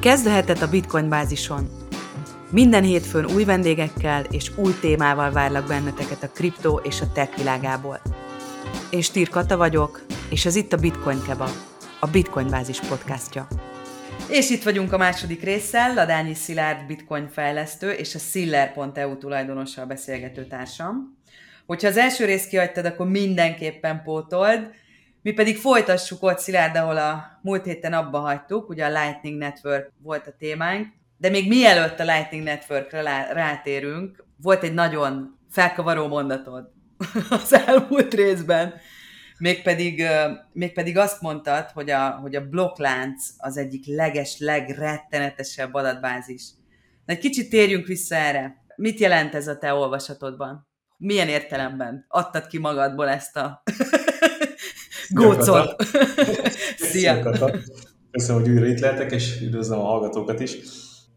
Kezd a a Bitcoin bázison. Minden hétfőn új vendégekkel és új témával várlak benneteket a kriptó és a tech világából. Én Stír Kata vagyok, és ez itt a Bitcoin Kebab, a Bitcoin bázis podcastja. És itt vagyunk a második résszel, Ladányi Szilárd bitcoin fejlesztő és a Siller.eu tulajdonossal beszélgető társam. Hogyha az első részt kihagytad, akkor mindenképpen pótold, mi pedig folytassuk ott Szilárd, ahol a múlt héten abba hagytuk, ugye a Lightning Network volt a témánk, de még mielőtt a Lightning Networkre rátérünk, volt egy nagyon felkavaró mondatod az elmúlt részben, mégpedig, mégpedig azt mondtad, hogy a, hogy a blokklánc az egyik leges, legrettenetesebb adatbázis. Na, egy kicsit térjünk vissza erre. Mit jelent ez a te olvasatodban? Milyen értelemben adtad ki magadból ezt a gócot? Szia! Köszönöm, hogy újra itt lehetek, és üdvözlöm a hallgatókat is.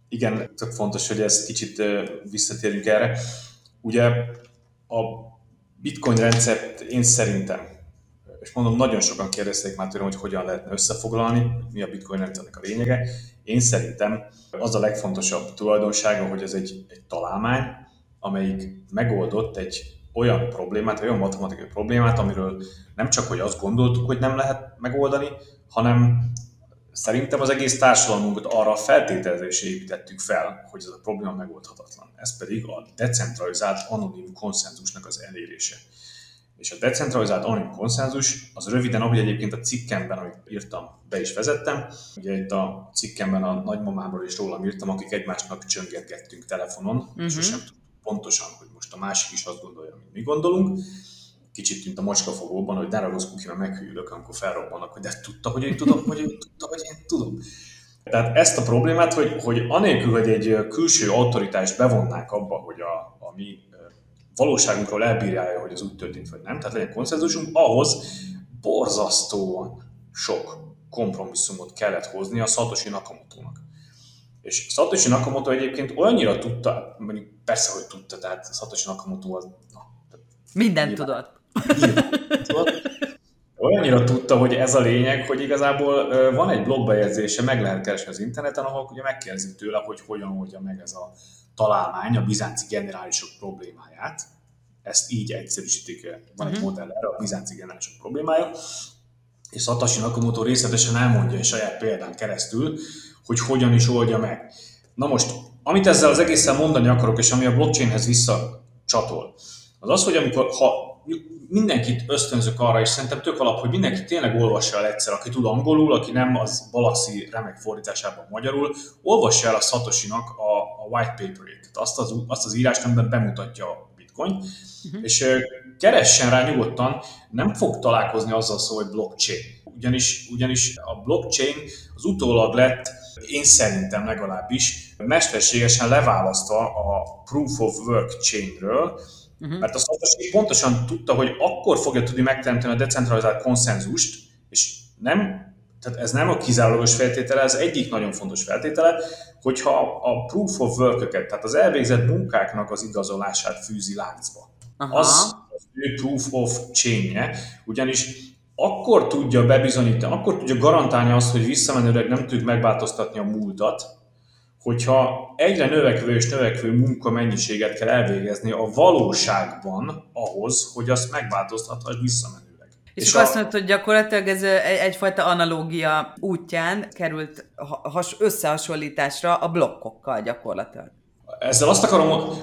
Igen, tök fontos, hogy ezt kicsit visszatérjünk erre. Ugye a bitcoin rendszert én szerintem, és mondom, nagyon sokan kérdezték már tőlem, hogy hogyan lehetne összefoglalni, mi a bitcoin rendszernek a lényege. Én szerintem az a legfontosabb tulajdonsága, hogy ez egy, egy találmány, amelyik megoldott egy olyan problémát, olyan matematikai problémát, amiről nem csak, hogy azt gondoltuk, hogy nem lehet megoldani, hanem szerintem az egész társadalmunkat arra a feltételezésre építettük fel, hogy ez a probléma megoldhatatlan. Ez pedig a decentralizált anonim konszenzusnak az elérése. És a decentralizált anonim konszenzus az röviden, ahogy egyébként a cikkemben, amit írtam, be is vezettem. Ugye itt a cikkemben a nagymamámról is rólam írtam, akik egymásnak csöngetgettünk telefonon, uh-huh. sosem pontosan, hogy most a másik is azt gondolja, mint mi gondolunk. Kicsit, mint a macskafogóban, hogy ne ragaszkodj ki, mert meghűlök, amikor felrobbanak, hogy de tudta, hogy én tudom, hogy én tudta, hogy én tudom. Tehát ezt a problémát, hogy, hogy anélkül, hogy egy külső autoritást bevonnák abba, hogy a, a mi valóságunkról elbírálja, hogy az úgy történt, vagy nem, tehát legyen konszenzusunk, ahhoz borzasztóan sok kompromisszumot kellett hozni a Satoshi Nakamoto-nak. És Satoshi Nakamoto egyébként olyannyira tudta, mondjuk persze, hogy tudta, tehát Satoshi Nakamoto az... Na, Minden nyilván, tudott. tudott. Olyannyira tudta, hogy ez a lényeg, hogy igazából van egy blogbejegyzése, meg lehet keresni az interneten, ahol ugye megkérdezik tőle, hogy hogyan oldja meg ez a találmány a bizánci generálisok problémáját. Ezt így egyszerűsítik, van egy uh-huh. modell erre, a bizánci generálisok problémája. És Satoshi Nakamoto részletesen elmondja egy saját példán keresztül, hogy hogyan is oldja meg. Na most, amit ezzel az egészen mondani akarok, és ami a blockchainhez visszacsatol, az az, hogy amikor, ha mindenkit ösztönzök arra, és szerintem tök alap, hogy mindenki tényleg olvassa el egyszer, aki tud angolul, aki nem, az Balaxi remek fordításában magyarul, olvassa el a Satoshi-nak a, a white paper-ét, azt az, azt az írást, amiben bemutatja a bitcoin, uh-huh. és keressen rá nyugodtan, nem fog találkozni azzal szó, hogy blockchain. Ugyanis, ugyanis a blockchain az utólag lett én szerintem legalábbis mesterségesen leválasztva a Proof of Work chainről, uh-huh. mert a Satoshi pontosan tudta, hogy akkor fogja tudni megteremteni a decentralizált konszenzust, és nem, tehát ez nem a kizárólagos feltétele, ez egyik nagyon fontos feltétele, hogyha a Proof of Work-öket, tehát az elvégzett munkáknak az igazolását fűzi láncba. Aha. Az az ő Proof of chain ugyanis akkor tudja bebizonyítani, akkor tudja garantálni azt, hogy visszamenőleg nem tudjuk megváltoztatni a múltat, hogyha egyre növekvő és növekvő munkamennyiséget kell elvégezni a valóságban ahhoz, hogy azt megváltoztathass visszamenőleg. És, és a... azt mondod, hogy gyakorlatilag ez egyfajta analógia útján került has, összehasonlításra a blokkokkal gyakorlatilag. Ezzel azt akarom,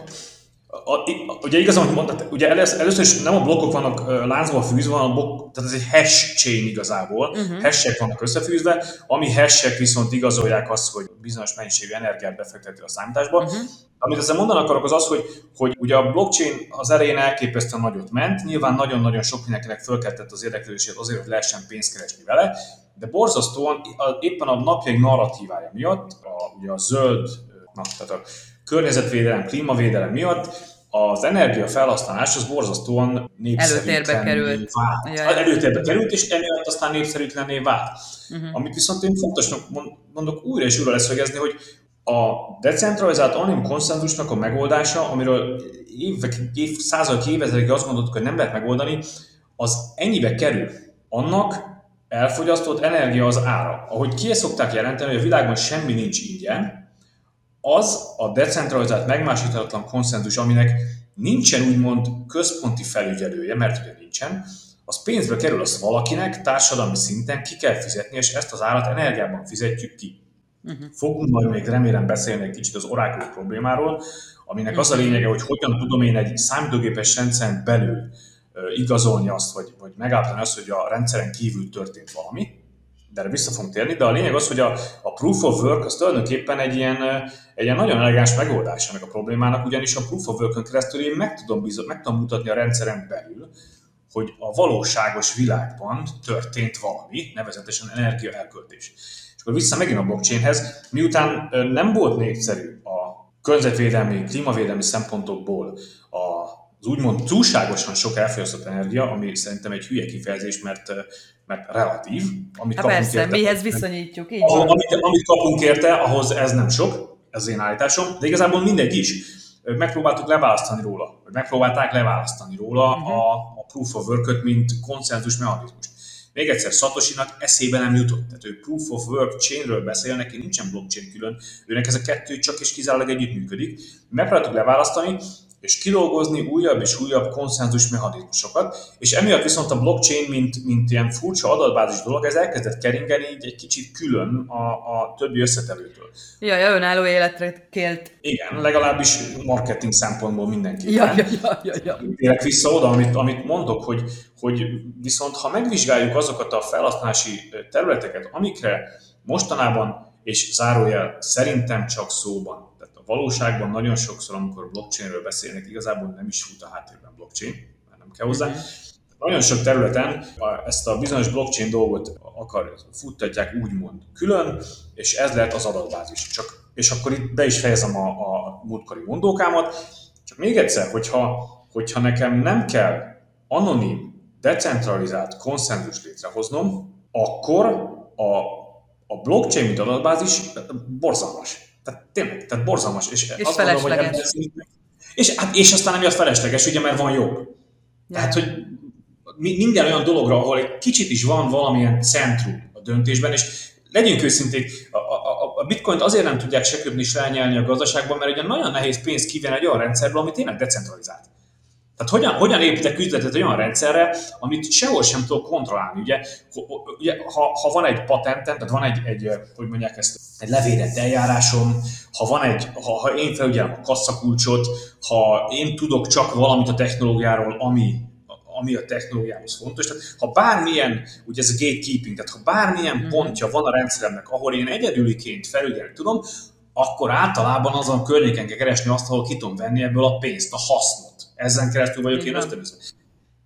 a, ugye igazán, hogy mondtad, ugye először, is nem a blokkok vannak láncba fűzve, hanem a blokk, tehát ez egy hash chain igazából, uh-huh. hashek vannak összefűzve, ami hashek viszont igazolják azt, hogy bizonyos mennyiségű energiát befektető a számításba. Uh-huh. Amit ezzel mondani akarok az az, hogy, hogy ugye a blockchain az elején elképesztően nagyot ment, nyilván nagyon-nagyon sok mindenkinek fölkeltett az érdeklődését azért, hogy lehessen pénzt keresni vele, de borzasztóan éppen a napjaink narratívája miatt, a, ugye a zöld, na, tehát a környezetvédelem, klímavédelem miatt az energia felhasználás az borzasztóan népszerűtlenné került. vált. Ja, Előtérbe került, és emiatt aztán népszerűtlenné vált. Uh-huh. Amit viszont én fontosnak mondok újra és újra leszögezni, hogy a decentralizált anonim konszenzusnak a megoldása, amiről évek, évszázadok, évezredekig azt gondoltuk, hogy nem lehet megoldani, az ennyibe kerül annak, elfogyasztott energia az ára. Ahogy ki szokták jelenteni, hogy a világban semmi nincs ingyen, az a decentralizált, megmásíthatatlan konszenzus, aminek nincsen úgymond központi felügyelője, mert ugye nincsen, az pénzbe kerül, az valakinek társadalmi szinten ki kell fizetni, és ezt az árat energiában fizetjük ki. Uh-huh. Fogunk majd még remélem beszélni egy kicsit az Oracle problémáról, aminek uh-huh. az a mhm. lényege, hogy hogyan tudom én egy számítógépes rendszeren belül igazolni azt, vagy, vagy megállapítani azt, hogy a rendszeren kívül történt valami, de erre vissza fogunk térni, de a lényeg az, hogy a, a proof of work az tulajdonképpen egy ilyen, egy ilyen nagyon elegáns megoldás ennek a problémának, ugyanis a proof of work keresztül én meg tudom, bizony, meg tudom mutatni a rendszeren belül, hogy a valóságos világban történt valami, nevezetesen energia elköltés. És akkor vissza megint a blockchainhez, miután nem volt népszerű a környezetvédelmi, klímavédelmi szempontokból a az úgymond túlságosan sok elfogyasztott energia, ami szerintem egy hülye kifejezés, mert, mert relatív. Amit Há, kapunk persze, érte, mihez viszonyítjuk, így ahol, amit, amit kapunk érte, ahhoz ez nem sok, ez az én állításom, de igazából mindegy is. Megpróbáltuk leválasztani róla, vagy megpróbálták leválasztani róla uh-huh. a, a proof of work mint konszenzus mechanizmus. Még egyszer, Satoshinak eszébe nem jutott. Tehát ő proof of work chainről beszél, neki nincsen blockchain külön, őnek ez a kettő csak és kizárólag együttműködik. Megpróbáltuk leválasztani, és kidolgozni újabb és újabb konszenzus mechanizmusokat, és emiatt viszont a blockchain, mint, mint ilyen furcsa adatbázis dolog, ez elkezdett keringeni így egy kicsit külön a, a többi összetevőtől. Ja, ja, önálló életre kélt. Igen, legalábbis marketing szempontból mindenki. Ja, ja, ja, ja, ja. Térek vissza oda, amit, amit mondok, hogy, hogy viszont ha megvizsgáljuk azokat a felhasználási területeket, amikre mostanában, és zárójel szerintem csak szóban valóságban nagyon sokszor, amikor blockchainről beszélnek, igazából nem is fut a háttérben blockchain, mert nem kell hozzá. Mm-hmm. Nagyon sok területen ezt a bizonyos blockchain dolgot akar, futtatják úgymond külön, és ez lehet az adatbázis. Csak, és akkor itt be is fejezem a, a múltkori mondókámat. Csak még egyszer, hogyha, hogyha nekem nem kell anonim, decentralizált konszenzus létrehoznom, akkor a, a blockchain, mint adatbázis borzalmas tehát tényleg, tehát borzalmas. És, és azt felesleges. Mondom, hogy szinten, és, hát, és aztán ami az felesleges, ugye, mert van jobb. Ja. Tehát, hogy minden olyan dologra, ahol egy kicsit is van valamilyen centrum a döntésben, és legyünk őszinték, a, a, a bitcoint azért nem tudják se köpni, se a gazdaságban, mert ugye nagyon nehéz pénzt kivenni egy olyan rendszerből, ami tényleg decentralizált. Tehát hogyan, hogyan építek üzletet olyan rendszerre, amit sehol sem tudok kontrollálni. Ugye, ugye ha, ha, van egy patentem, tehát van egy, egy, hogy mondják ezt, egy levédett eljárásom, ha, van egy, ha, ha én felügyelem a kasszakulcsot, ha én tudok csak valamit a technológiáról, ami, ami a technológiához fontos. Tehát ha bármilyen, ugye ez a gatekeeping, tehát ha bármilyen mm. pontja van a rendszeremnek, ahol én egyedüliként felügyelni tudom, akkor általában azon a környéken kell keresni azt, ahol ki tudom venni ebből a pénzt, a hasznot ezen keresztül vagyok én ösztönözve.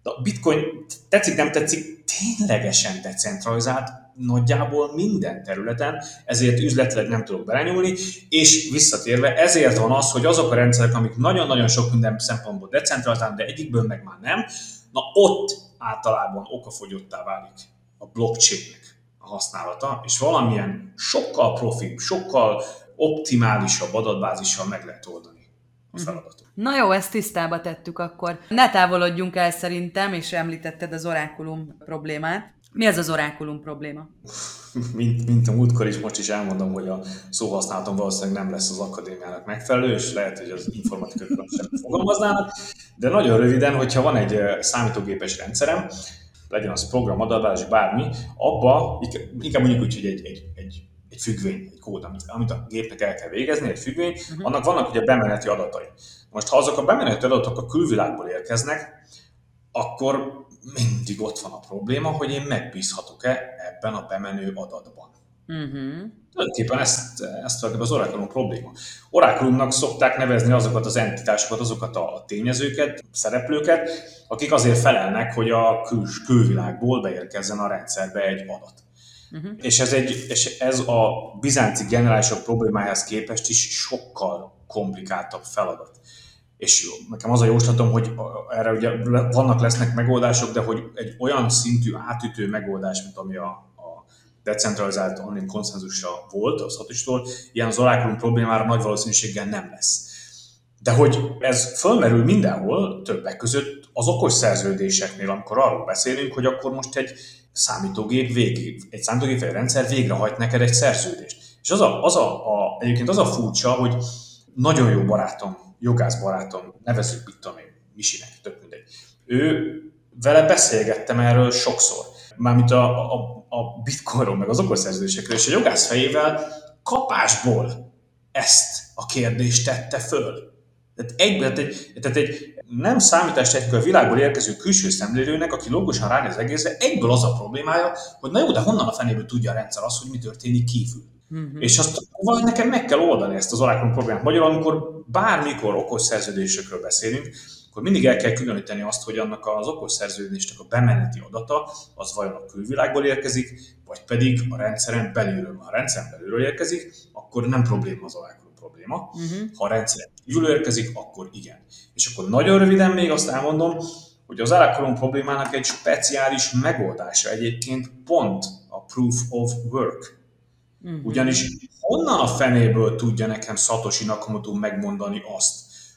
De a bitcoin tetszik, nem tetszik, ténylegesen decentralizált nagyjából minden területen, ezért üzletileg nem tudok belenyúlni, és visszatérve, ezért van az, hogy azok a rendszerek, amik nagyon-nagyon sok minden szempontból decentralizált, de egyikből meg már nem, na ott általában okafogyottá válik a blockchainnek a használata, és valamilyen sokkal profibb, sokkal optimálisabb adatbázissal meg lehet oldani a mhm. feladatot. Na jó, ezt tisztába tettük akkor. Ne távolodjunk el szerintem, és említetted az orákulum problémát. Mi ez az orákulum probléma? Mint, mint a múltkor is, most is elmondom, hogy a szóhasználatom valószínűleg nem lesz az akadémiának megfelelő, és lehet, hogy az informatikai sem fogalmaznának, de nagyon röviden, hogyha van egy számítógépes rendszerem, legyen az program, adatbázis, bármi, abba, inkább mondjuk úgy, hogy egy, egy, egy egy függvény, kód, amit, amit a gépnek el kell végezni, egy függvény, uh-huh. annak vannak ugye bemeneti adatai. Most ha azok a bemeneti adatok a külvilágból érkeznek, akkor mindig ott van a probléma, hogy én megbízhatok-e ebben a bemenő adatban. Uh-huh. Tulajdonképpen ezt, ezt az Oracle probléma. Oracle-nak szokták nevezni azokat az entitásokat, azokat a tényezőket, szereplőket, akik azért felelnek, hogy a kül, külvilágból beérkezzen a rendszerbe egy adat. Uh-huh. És, ez egy, és ez a bizánci generálisok problémájához képest is sokkal komplikáltabb feladat. És nekem az a jóslatom, hogy erre ugye vannak lesznek megoldások, de hogy egy olyan szintű átütő megoldás, mint ami a, a decentralizált online konszenzusra volt, az hatostól, ilyen az Oracle problémára nagy valószínűséggel nem lesz. De hogy ez fölmerül mindenhol, többek között az okos szerződéseknél, amikor arról beszélünk, hogy akkor most egy számítógép végig, egy számítógép rendszer végrehajt neked egy szerződést. És az a, az a, a, egyébként az a furcsa, hogy nagyon jó barátom, jogász barátom, nevezük, mit tudom én, Misinek, tök mindegy. Ő, vele beszélgettem erről sokszor. Mármint a, a, a bitcoinról, meg az okosszerződésekről, és a jogász fejével kapásból ezt a kérdést tette föl. Tehát egy, tehát egy, tehát egy nem számítástechnikai világból érkező külső szemlélőnek, aki logosan ránéz az egészre, egyből az a problémája, hogy na jó, de honnan a fenéből tudja a rendszer azt, hogy mi történik kívül. Uh-huh. És azt valahogy nekem meg kell oldani ezt az Oracle problémát. Magyarul, amikor bármikor okos szerződésekről beszélünk, akkor mindig el kell különíteni azt, hogy annak az okos szerződésnek a bemeneti adata az vajon a külvilágból érkezik, vagy pedig a rendszeren belülről. Ha a rendszeren belülről érkezik, akkor nem probléma az Oracle probléma. Uh-huh. Ha a rendszeren kívül érkezik, akkor igen. És akkor nagyon röviden még azt elmondom, hogy az Oracle problémának egy speciális megoldása egyébként pont a Proof of Work Uh-huh. Ugyanis honnan a fenéből tudja nekem Satoshi Nakamoto megmondani azt,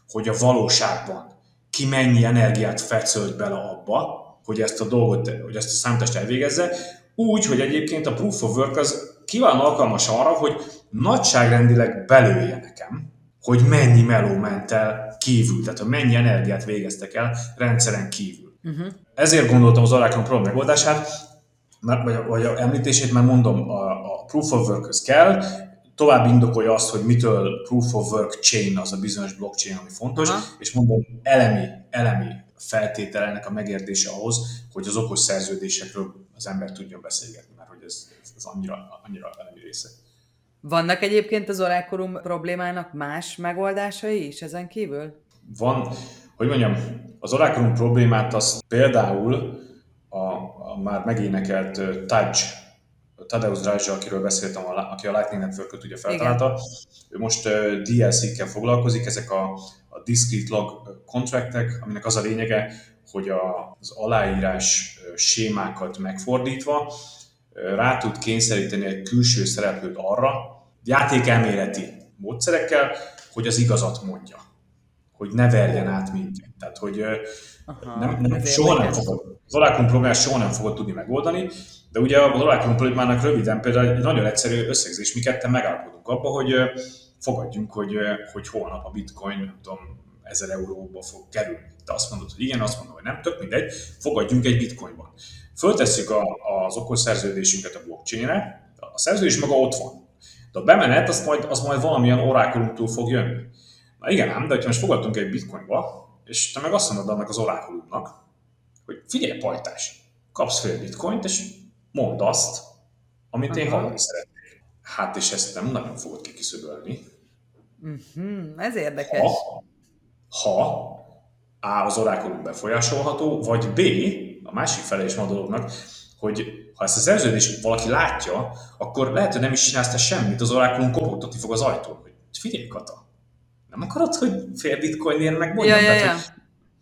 hogy a valóságban ki mennyi energiát fecölt bele abba, hogy ezt a dolgot, hogy ezt a számítást elvégezze, úgy, hogy egyébként a Proof of Work az kiválóan alkalmas arra, hogy nagyságrendileg belője nekem, hogy mennyi meló ment el kívül, tehát hogy mennyi energiát végeztek el rendszeren kívül. Uh-huh. Ezért gondoltam az Oracle Pro megoldását, vagy, vagy a említését, mert mondom, a, a Proof of work kell, tovább indokolja azt, hogy mitől Proof of Work chain az a bizonyos blockchain, ami fontos, Aha. és mondom, elemi, elemi feltétel ennek a megértése ahhoz, hogy az okos szerződésekről az ember tudjon beszélgetni, mert hogy ez, ez annyira, annyira elemi része. Vannak egyébként az orákorum problémának más megoldásai is ezen kívül? Van, hogy mondjam, az orákorum problémát az például a, a már megénekelt Touch Tadeusz Drajzsa, akiről beszéltem, aki a Lightning Network-öt ugye feltalálta, ő most DLC-kkel foglalkozik, ezek a, a discrete log contractek, aminek az a lényege, hogy a, az aláírás sémákat megfordítva rá tud kényszeríteni egy külső szereplőt arra, játékelméleti módszerekkel, hogy az igazat mondja. Hogy ne verjen át minket. Tehát, hogy Aha, nem, nem, soha nem fogod, az Oracle problémát soha nem fogod tudni megoldani, de ugye az Oracle problémának röviden például egy nagyon egyszerű összegzés, mi ketten megállapodunk abba, hogy fogadjunk, hogy, hogy holnap a bitcoin, nem tudom, 1000 euróba fog kerülni. Te azt mondod, hogy igen, azt mondom, hogy nem, tök mindegy, fogadjunk egy bitcoinban. Föltesszük a, az okos szerződésünket a blockchainre, a szerződés maga ott van. De a bemenet, az majd, az majd valamilyen orákulumtól fog jönni. Na igen ám, de ha most fogadtunk egy bitcoinba, és te meg azt mondod annak az orákulumnak, hogy figyelj, pajtás, kapsz fél bitcoint, és mondd azt, amit Aha. én hallani szeretnék. Hát, és ezt nem nagyon fogod kiküszöbölni. Uh-huh, ez érdekes. Ha, ha A. az orákulum befolyásolható, vagy B. a másik fele is van a dolognak, hogy ha ezt a szerződést valaki látja, akkor lehet, hogy nem is csinálsz te semmit, az orákulum kopogtatni fog az ajtón, hogy figyelj, Kata, nem akarod, hogy fél bitcoinért megmondjam? Ja, ja, ja.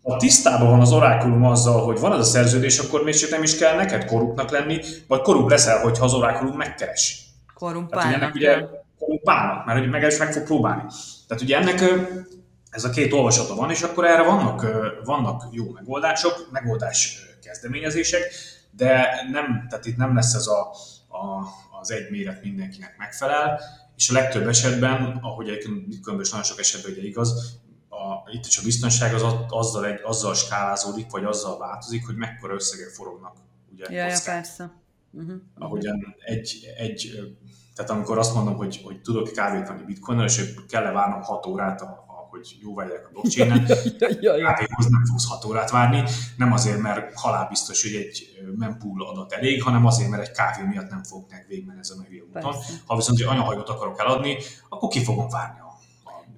Ha tisztában van az orákulum azzal, hogy van az a szerződés, akkor még csak nem is kell neked korruptnak lenni, vagy korrupt leszel, hogyha az orákulum megkeres. Korrumpálnak. Tehát, ugye, ennek ugye korrumpálnak, mert ugye meg is meg fog próbálni. Tehát ugye ennek ez a két olvasata van, és akkor erre vannak, vannak jó megoldások, megoldás kezdeményezések, de nem, tehát itt nem lesz ez a, a, az egy méret mindenkinek megfelel, és a legtöbb esetben, ahogy egyébként Bitcoinban nagyon sok esetben ugye igaz, a, itt is a biztonság az azzal, egy, azzal skálázódik, vagy azzal változik, hogy mekkora összegek forognak. Ugye, ja, ja, persze. Uh-huh. Ahogyan egy, egy, tehát amikor azt mondom, hogy, hogy tudok kávét venni bitcoinnal, és kell-e várnom 6 órát, a, hogy jó vegyek a blockchain-en, ja. kávéhoz nem fogsz 6 órát várni, nem azért, mert halálbiztos, hogy egy mempool adat elég, hanem azért, mert egy kávé miatt nem fognak végigmenni ezen a hülye úton. Ha viszont egy anyahajót akarok eladni, akkor ki fogom várni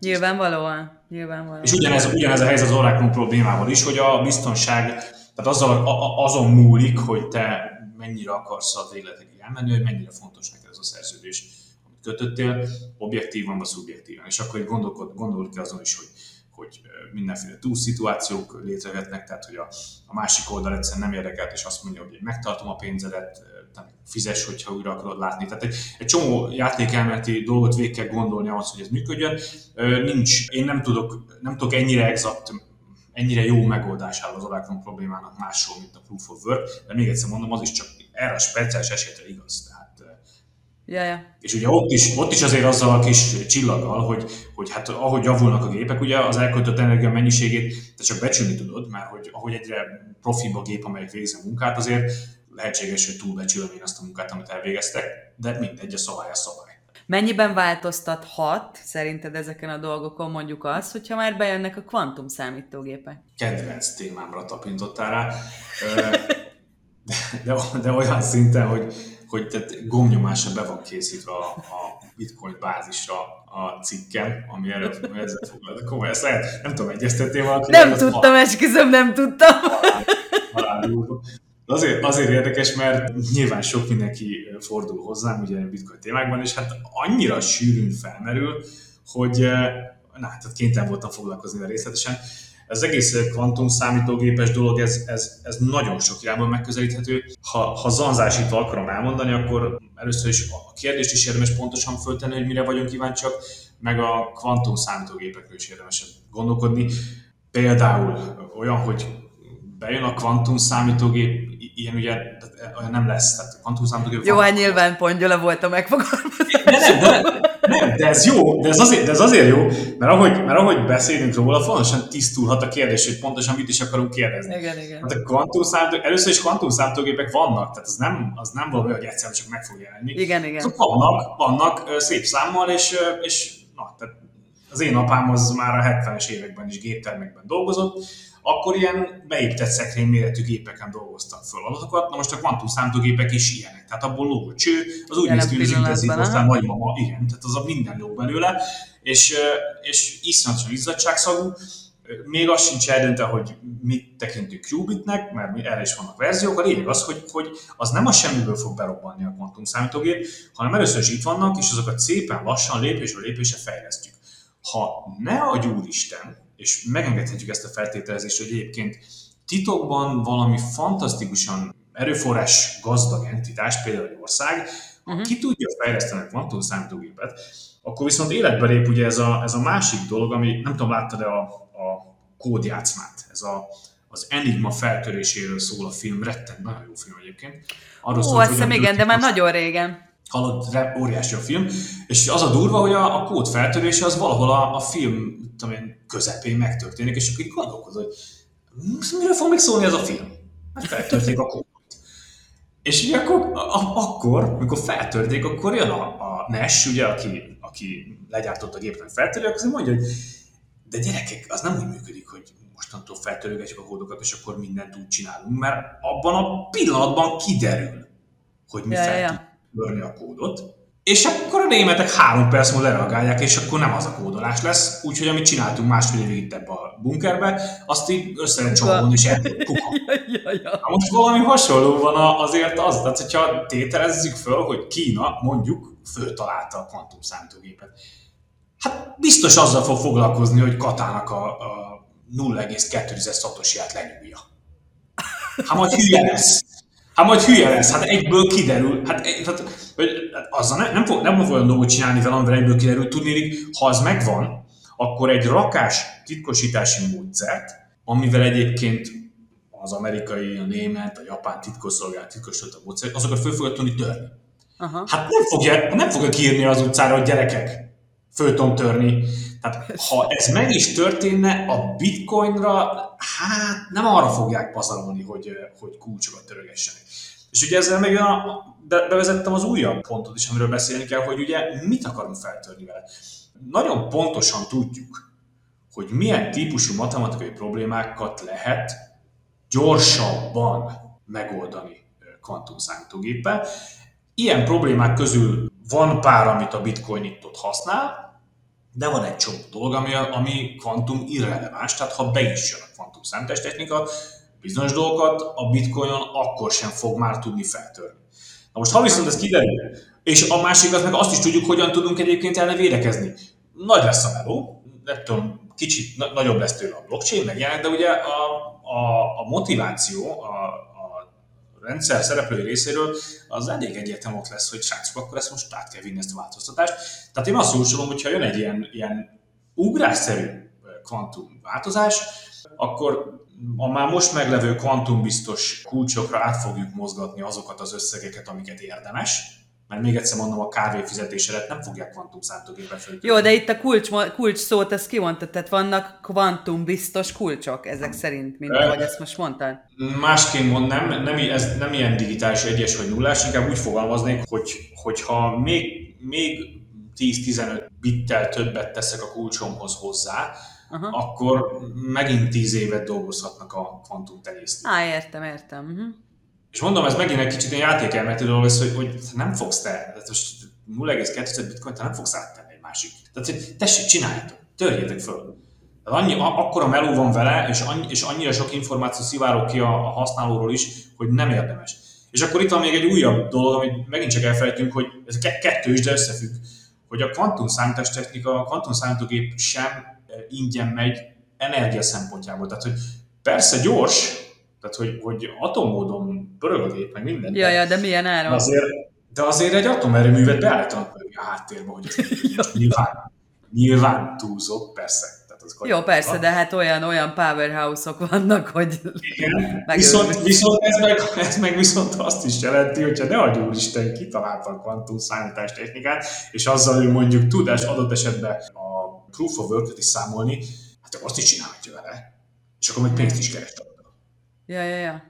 Nyilvánvalóan. Nyilvánvalóan. És ugyanez, ugyanez a helyzet az Oracle problémával is, hogy a biztonság, tehát azzal, a, azon múlik, hogy te mennyire akarsz a végletekig elmenni, hogy mennyire fontos neked ez a szerződés, amit kötöttél, objektívan vagy szubjektívan. És akkor gondolkod, gondolod ki azon is, hogy hogy mindenféle túlszituációk létrehetnek, tehát hogy a, a másik oldal egyszerűen nem érdekelt, és azt mondja, hogy én megtartom a pénzedet, fizes, hogyha újra akarod látni. Tehát egy, egy csomó játékelméleti dolgot végig kell gondolni ahhoz, hogy ez működjön. Nincs, én nem tudok, nem tudok ennyire exakt ennyire jó megoldás áll az Oracle problémának másról, mint a Proof of Work, de még egyszer mondom, az is csak erre a speciális esetre igaz. Tehát, ja, ja. És ugye ott is, ott is azért azzal a kis csillaggal, hogy, hogy hát ahogy javulnak a gépek, ugye az elköltött energia mennyiségét te csak becsülni tudod, mert hogy ahogy egyre profibb a gép, amelyik végzi a munkát, azért lehetséges, hogy túlbecsülöm én azt a munkát, amit elvégeztek, de mindegy, a szabály a szabály. Mennyiben változtathat szerinted ezeken a dolgokon mondjuk az, hogyha már bejönnek a kvantum számítógépek? Kedvenc témámra tapintottál rá, de, de, de olyan szinten, hogy, hogy tehát gomnyomásra be van készítve a, a bitcoin bázisra a cikkem, ami előtt ezzel foglalkozik. Komoly, ezt lehet, nem tudom, egyeztettél valaki? Nem tudtam, esküszöm, nem tudtam. Halál, halál azért, azért érdekes, mert nyilván sok mindenki fordul hozzám ugye a bitcoin témákban, és hát annyira sűrűn felmerül, hogy na, hát kénytelen voltam foglalkozni a részletesen. Ez egész kvantum számítógépes dolog, ez, ez, ez nagyon sok irányban megközelíthető. Ha, ha zanzásítva akarom elmondani, akkor először is a kérdést is érdemes pontosan föltenni, hogy mire vagyunk kíváncsiak, meg a kvantum számítógépekről is érdemes gondolkodni. Például olyan, hogy bejön a kvantum számítógép, ilyen ugye olyan nem lesz. Tehát kvantum számítógép jó, hát nyilván pongyola volt a megfogalmazás. Nem, de, nem, de ez jó, de ez azért, de ez azért jó, mert ahogy, mert ahogy beszélünk róla, fontosan tisztulhat a kérdés, hogy pontosan mit is akarunk kérdezni. Igen, igen. Hát a először is kvantum számítógépek vannak, tehát az nem, az nem valami, hogy egyszerűen csak meg fog jelenni. Igen, igen. Azok vannak, vannak szép számmal, és, és na, tehát az én apám az már a 70-es években is géptermekben dolgozott, akkor ilyen beépített szekrény méretű gépeken dolgoztak föl adatokat, na most a kvantum számítógépek is ilyenek. Tehát abból lóg cső, az úgy néz ki, hogy az intenzív, aztán nagymama, igen, tehát az a minden lóg belőle, és, és iszonyatosan izzadságszagú, még az sincs eldöntve, hogy mit tekintünk qubitnek, mert erre is vannak verziók. A lényeg az, hogy, hogy az nem a semmiből fog berobbanni a kvantum számítógép, hanem először is itt vannak, és azokat szépen lassan lépésről lépésre fejlesztjük. Ha ne a Úristen, és megengedhetjük ezt a feltételezést, hogy egyébként titokban valami fantasztikusan erőforrás gazdag entitás, például egy ország, uh-huh. ki tudja fejleszteni a kvantum számítógépet, akkor viszont életbe lép ugye ez a, ez a másik dolog, ami nem tudom, láttad-e a, a kódjátszmát, ez a, az Enigma feltöréséről szól a film, rettent, nagyon jó film egyébként. Arról Ó, azt hiszem igen, de már nagyon régen hallott, óriási a film, és az a durva, hogy a, a kód feltörése az valahol a, a film tudom én, közepén megtörténik, és akkor így gondolkozol, hogy miről fog még szólni ez a film? Hát feltörték a kódot. És ugye akkor, a, akkor, amikor feltörték, akkor jön a, a Nash, ugye, aki, aki legyártott a gépet, feltörő, akkor mondja, hogy de gyerekek, az nem úgy működik, hogy mostantól feltörögetjük a kódokat, és akkor mindent úgy csinálunk, mert abban a pillanatban kiderül, hogy mi ja, fel ja törni a kódot, és akkor a németek három perc múlva lereagálják, és akkor nem az a kódolás lesz, úgyhogy amit csináltunk másfél évig itt ebbe a bunkerbe, azt így össze lehet csomagolni, és kuka. ja. Most valami hasonló van azért az, tehát hogyha tételezzük föl, hogy Kína mondjuk föltalálta a kvantum számítógépet. Hát biztos azzal fog foglalkozni, hogy Katának a, a 0,2 szatosját lenyúlja. Hát majd hülye lesz. Hát majd hülye lesz, hát egyből kiderül. Hát, hát, hát azzal nem, nem, fog, nem fog olyan dolgot csinálni vele, amivel egyből kiderül. Tudni, ha az megvan, akkor egy rakás titkosítási módszert, amivel egyébként az amerikai, a német, a japán titkosszolgálat titkosított a módszert, azokat föl fogja tudni törni. Aha. Hát nem fogja, nem fogja kiírni az utcára, hogy gyerekek, föl tudom törni. Tehát ha ez meg is történne, a bitcoinra, hát nem arra fogják pazarolni, hogy, hogy kulcsokat törögessenek. És ugye ezzel meg a, bevezettem az újabb pontot is, amiről beszélni kell, hogy ugye mit akarunk feltörni vele. Nagyon pontosan tudjuk, hogy milyen típusú matematikai problémákat lehet gyorsabban megoldani kvantumszámítógéppel. Ilyen problémák közül van pár, amit a Bitcoin itt ott használ, de van egy csomó dolog, ami, ami kvantum irreleváns, tehát ha be is jön a kvantum technika, bizonyos dolgokat a bitcoinon akkor sem fog már tudni feltörni. Na most ha viszont ez kiderül, és a másik az meg azt is tudjuk, hogyan tudunk egyébként ellen védekezni. Nagy lesz a meló, nem tudom, kicsit na- nagyobb lesz tőle a blockchain, meg ilyenek, de ugye a, a, a motiváció a rendszer szereplői részéről az elég egyértelmű ott lesz, hogy srácok, akkor ezt most át kell vinni ezt a változtatást. Tehát én azt jósolom, hogyha jön egy ilyen, ilyen ugrásszerű kvantum változás, akkor a már most meglevő kvantumbiztos kulcsokra át fogjuk mozgatni azokat az összegeket, amiket érdemes, mert még egyszer mondom, a kávé fizetésedet nem fogják kvantum számítógépbe. Jó, de itt a kulcs, kulcs szót, ezt kimondtad, tehát vannak kvantum biztos kulcsok ezek szerint, mint ahogy ezt most mondtad? Másként mond, nem, nem, ez nem ilyen digitális egyes vagy nullás, inkább úgy fogalmaznék, hogy, hogyha még, még 10-15 bittel többet teszek a kulcsomhoz hozzá, Aha. akkor megint 10 évet dolgozhatnak a kvantum tenyésztők. Á, értem, értem. Uh-huh. És mondom, ez megint egy kicsit egy játékelmetű dolog, ez, hogy, hogy nem fogsz te, tehát most 0,2 bitcoin te nem fogsz áttenni egy másik. Tehát, hogy tessék, csináljátok, törjétek föl. Tehát annyi, akkora meló van vele, és, annyi, és annyira sok információ szivárok ki a, a használóról is, hogy nem érdemes. És akkor itt van még egy újabb dolog, amit megint csak elfelejtünk, hogy ez kettő is, de összefügg, hogy a kvantum számítástechnika, a kvantum számítógép sem eh, ingyen megy energia szempontjából. Tehát, hogy persze gyors, tehát, hogy, hogy atommódon pörög a gép, meg minden. Ja, ja, de milyen áron? Azért, de azért egy atomerőművet beállítanak a háttérbe, hogy nyilván, nyilván túlzok, persze. Tehát az Jó, persze, de hát olyan, olyan powerhouse-ok vannak, hogy... Igen, viszont, viszont ez, meg, ez meg viszont azt is jelenti, hogyha ne adj úristen kitalálta a kvantum számítás technikát, és azzal ő mondjuk tudás adott esetben a proof of work-et is számolni, hát azt is csinálhatja vele. És akkor még pénzt is kerestek. Ja, ja, ja.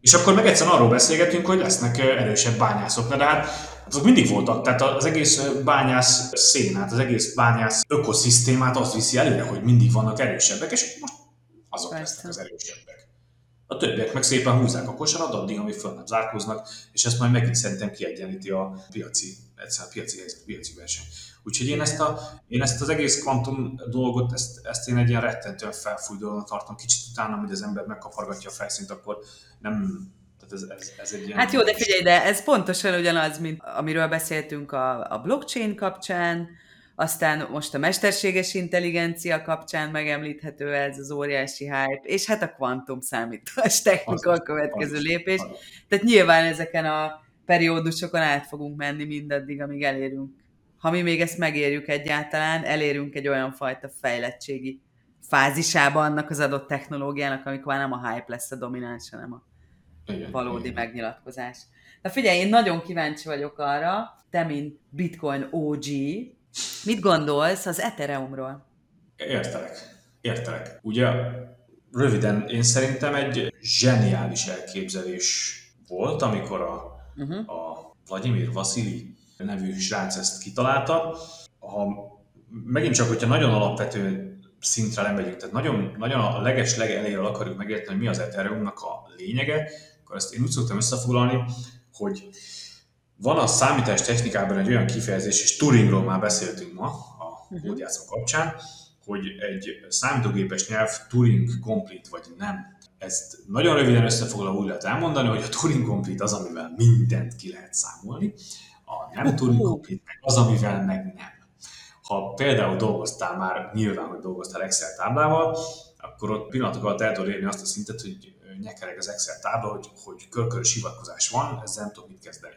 És akkor meg egyszerűen arról beszélgetünk, hogy lesznek erősebb bányászok. de hát azok mindig voltak. Tehát az egész bányász szénát, az egész bányász ökoszisztémát azt viszi előre, hogy mindig vannak erősebbek, és most azok Persze. lesznek az erősebbek. A többiek meg szépen húzzák a kosarat addig, amíg föl nem zárkóznak, és ezt majd megint szerintem kiegyenlíti a piaci, egyszer a piaci a piaci verseny. Úgyhogy én ezt, a, én ezt az egész kvantum dolgot, ezt, ezt én egy ilyen rettentően felfújdulóan tartom. Kicsit utána, hogy az ember megkapargatja a felszínt, akkor nem, tehát ez, ez, ez egy ilyen... Hát jó, de figyelj, de ez pontosan ugyanaz, mint amiről beszéltünk a, a blockchain kapcsán, aztán most a mesterséges intelligencia kapcsán megemlíthető ez az óriási hype, és hát a kvantum számítás technika a következő lépés. Tehát nyilván ezeken a periódusokon át fogunk menni mindaddig, amíg elérünk ha mi még ezt megérjük egyáltalán, elérünk egy olyan fajta fejlettségi fázisába annak az adott technológiának, amikor már nem a hype lesz a domináns, hanem a igen, valódi igen. megnyilatkozás. Na figyelj, én nagyon kíváncsi vagyok arra, te, mint Bitcoin OG, mit gondolsz az Ethereumról? Értelek, értelek. Ugye röviden, én szerintem egy zseniális elképzelés volt, amikor a, uh-huh. a Vladimir Vasili nevű srác ezt kitalálta. Ha, megint csak, hogyha nagyon alapvető szintre lemegyünk, tehát nagyon, nagyon a leges legelejéről akarjuk megérteni, hogy mi az Ethereumnak a lényege, akkor ezt én úgy szoktam összefoglalni, hogy van a számítás technikában egy olyan kifejezés, és Turingról már beszéltünk ma a mhm. kódjátszó kapcsán, hogy egy számítógépes nyelv Turing complete vagy nem. Ezt nagyon röviden összefoglalva úgy lehet elmondani, hogy a Turing complete az, amivel mindent ki lehet számolni, a nem Turing complete meg az, amivel meg nem. Ha például dolgoztál már, nyilván, hogy dolgoztál Excel táblával, akkor ott pillanatok alatt el tudod érni azt a szintet, hogy nyekereg az Excel tábla, hogy, hogy körkörös hivatkozás van, ezzel nem tudok mit kezdeni.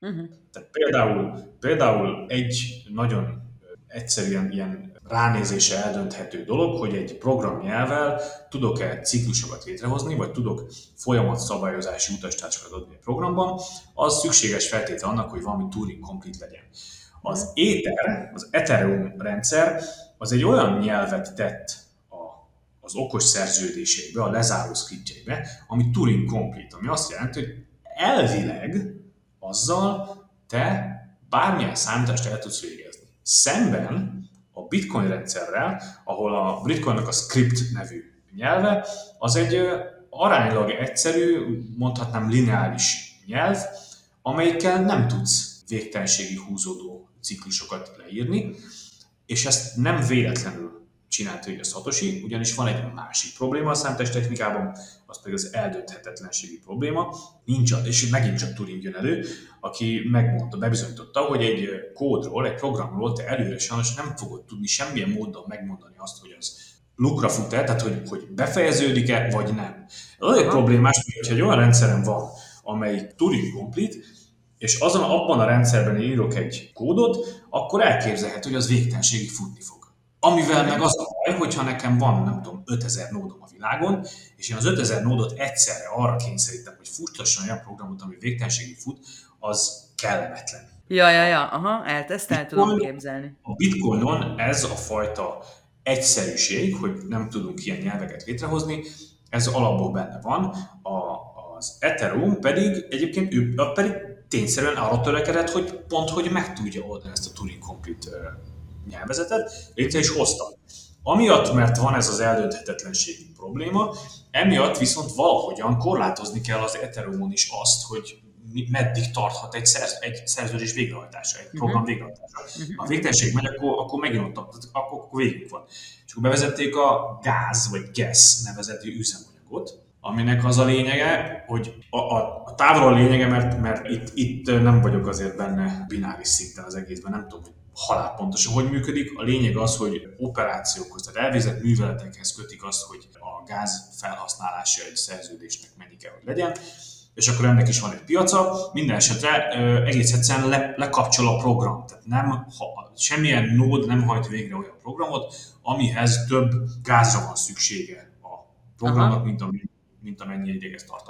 Uh-huh. Tehát például, például egy nagyon egyszerűen ilyen ránézése eldönthető dolog, hogy egy programnyelvvel tudok-e ciklusokat létrehozni, vagy tudok folyamat szabályozási utastársakat adni a programban, az szükséges feltétel annak, hogy valami Turing complete legyen. Az Ether, az Ethereum rendszer, az egy olyan nyelvet tett a, az okos szerződéseibe, a lezáró scriptjeibe, ami Turing complete, ami azt jelenti, hogy elvileg azzal te bármilyen számítást el tudsz végezni. Szemben a Bitcoin rendszerrel, ahol a Bitcoinnak a script nevű nyelve, az egy aránylag egyszerű, mondhatnám lineáris nyelv, amelyikkel nem tudsz végtelenségi húzódó ciklusokat leírni, és ezt nem véletlenül csinálta hogy a Satoshi, ugyanis van egy másik probléma a számítás technikában, az pedig az eldönthetetlenségi probléma. Nincs, és megint csak Turing jön elő, aki megmondta, bebizonyította, hogy egy kódról, egy programról te előre sajnos nem fogod tudni semmilyen módon megmondani azt, hogy az lukra fut-e, tehát hogy, hogy befejeződik-e, vagy nem. Ez egy problémás, hogy egy olyan rendszerem van, amely Turing complete, és azon abban a rendszerben írok egy kódot, akkor elképzelhető, hogy az végtelenségig futni fog. Amivel meg az a hogyha nekem van, nem tudom, 5000 nódom a világon, és én az 5000 nódot egyszerre arra kényszerítem, hogy futtasson olyan programot, ami végtelenségig fut, az kellemetlen. Ja, ja, ja, aha, ezt, ezt el tudom képzelni. A Bitcoinon ez a fajta egyszerűség, hogy nem tudunk ilyen nyelveket létrehozni, ez alapból benne van. A, az Ethereum pedig egyébként ő pedig tényszerűen arra törekedett, hogy pont, hogy meg tudja oldani ezt a Turing Complete nyelvezetet, létre is hozta. Amiatt, mert van ez az eldönthetetlenségi probléma, emiatt viszont valahogyan korlátozni kell az Ethereumon is azt, hogy meddig tarthat egy, szerz, egy szerződés végrehajtása, egy uh-huh. program végrehajtása. Uh-huh. Ha a végtelenség megy, akkor, akkor megint ott, akkor, akkor végig van. És akkor bevezették a gáz vagy gas nevezetű üzemanyagot, aminek az a lényege, hogy a, a, a távolról a lényege, mert, mert itt, itt nem vagyok azért benne bináris szinten az egészben, nem tudom, hogy halál pontosan hogy működik. A lényeg az, hogy operációkhoz, tehát elvégzett műveletekhez kötik azt, hogy a gáz felhasználása egy szerződésnek mennyi kell, hogy legyen és akkor ennek is van egy piaca. Minden esetre egész egyszerűen le, lekapcsol a program. Tehát nem, ha, semmilyen nód nem hajt végre olyan programot, amihez több gázra van szüksége a programnak, mint, ami, mint amennyi ideig ez tart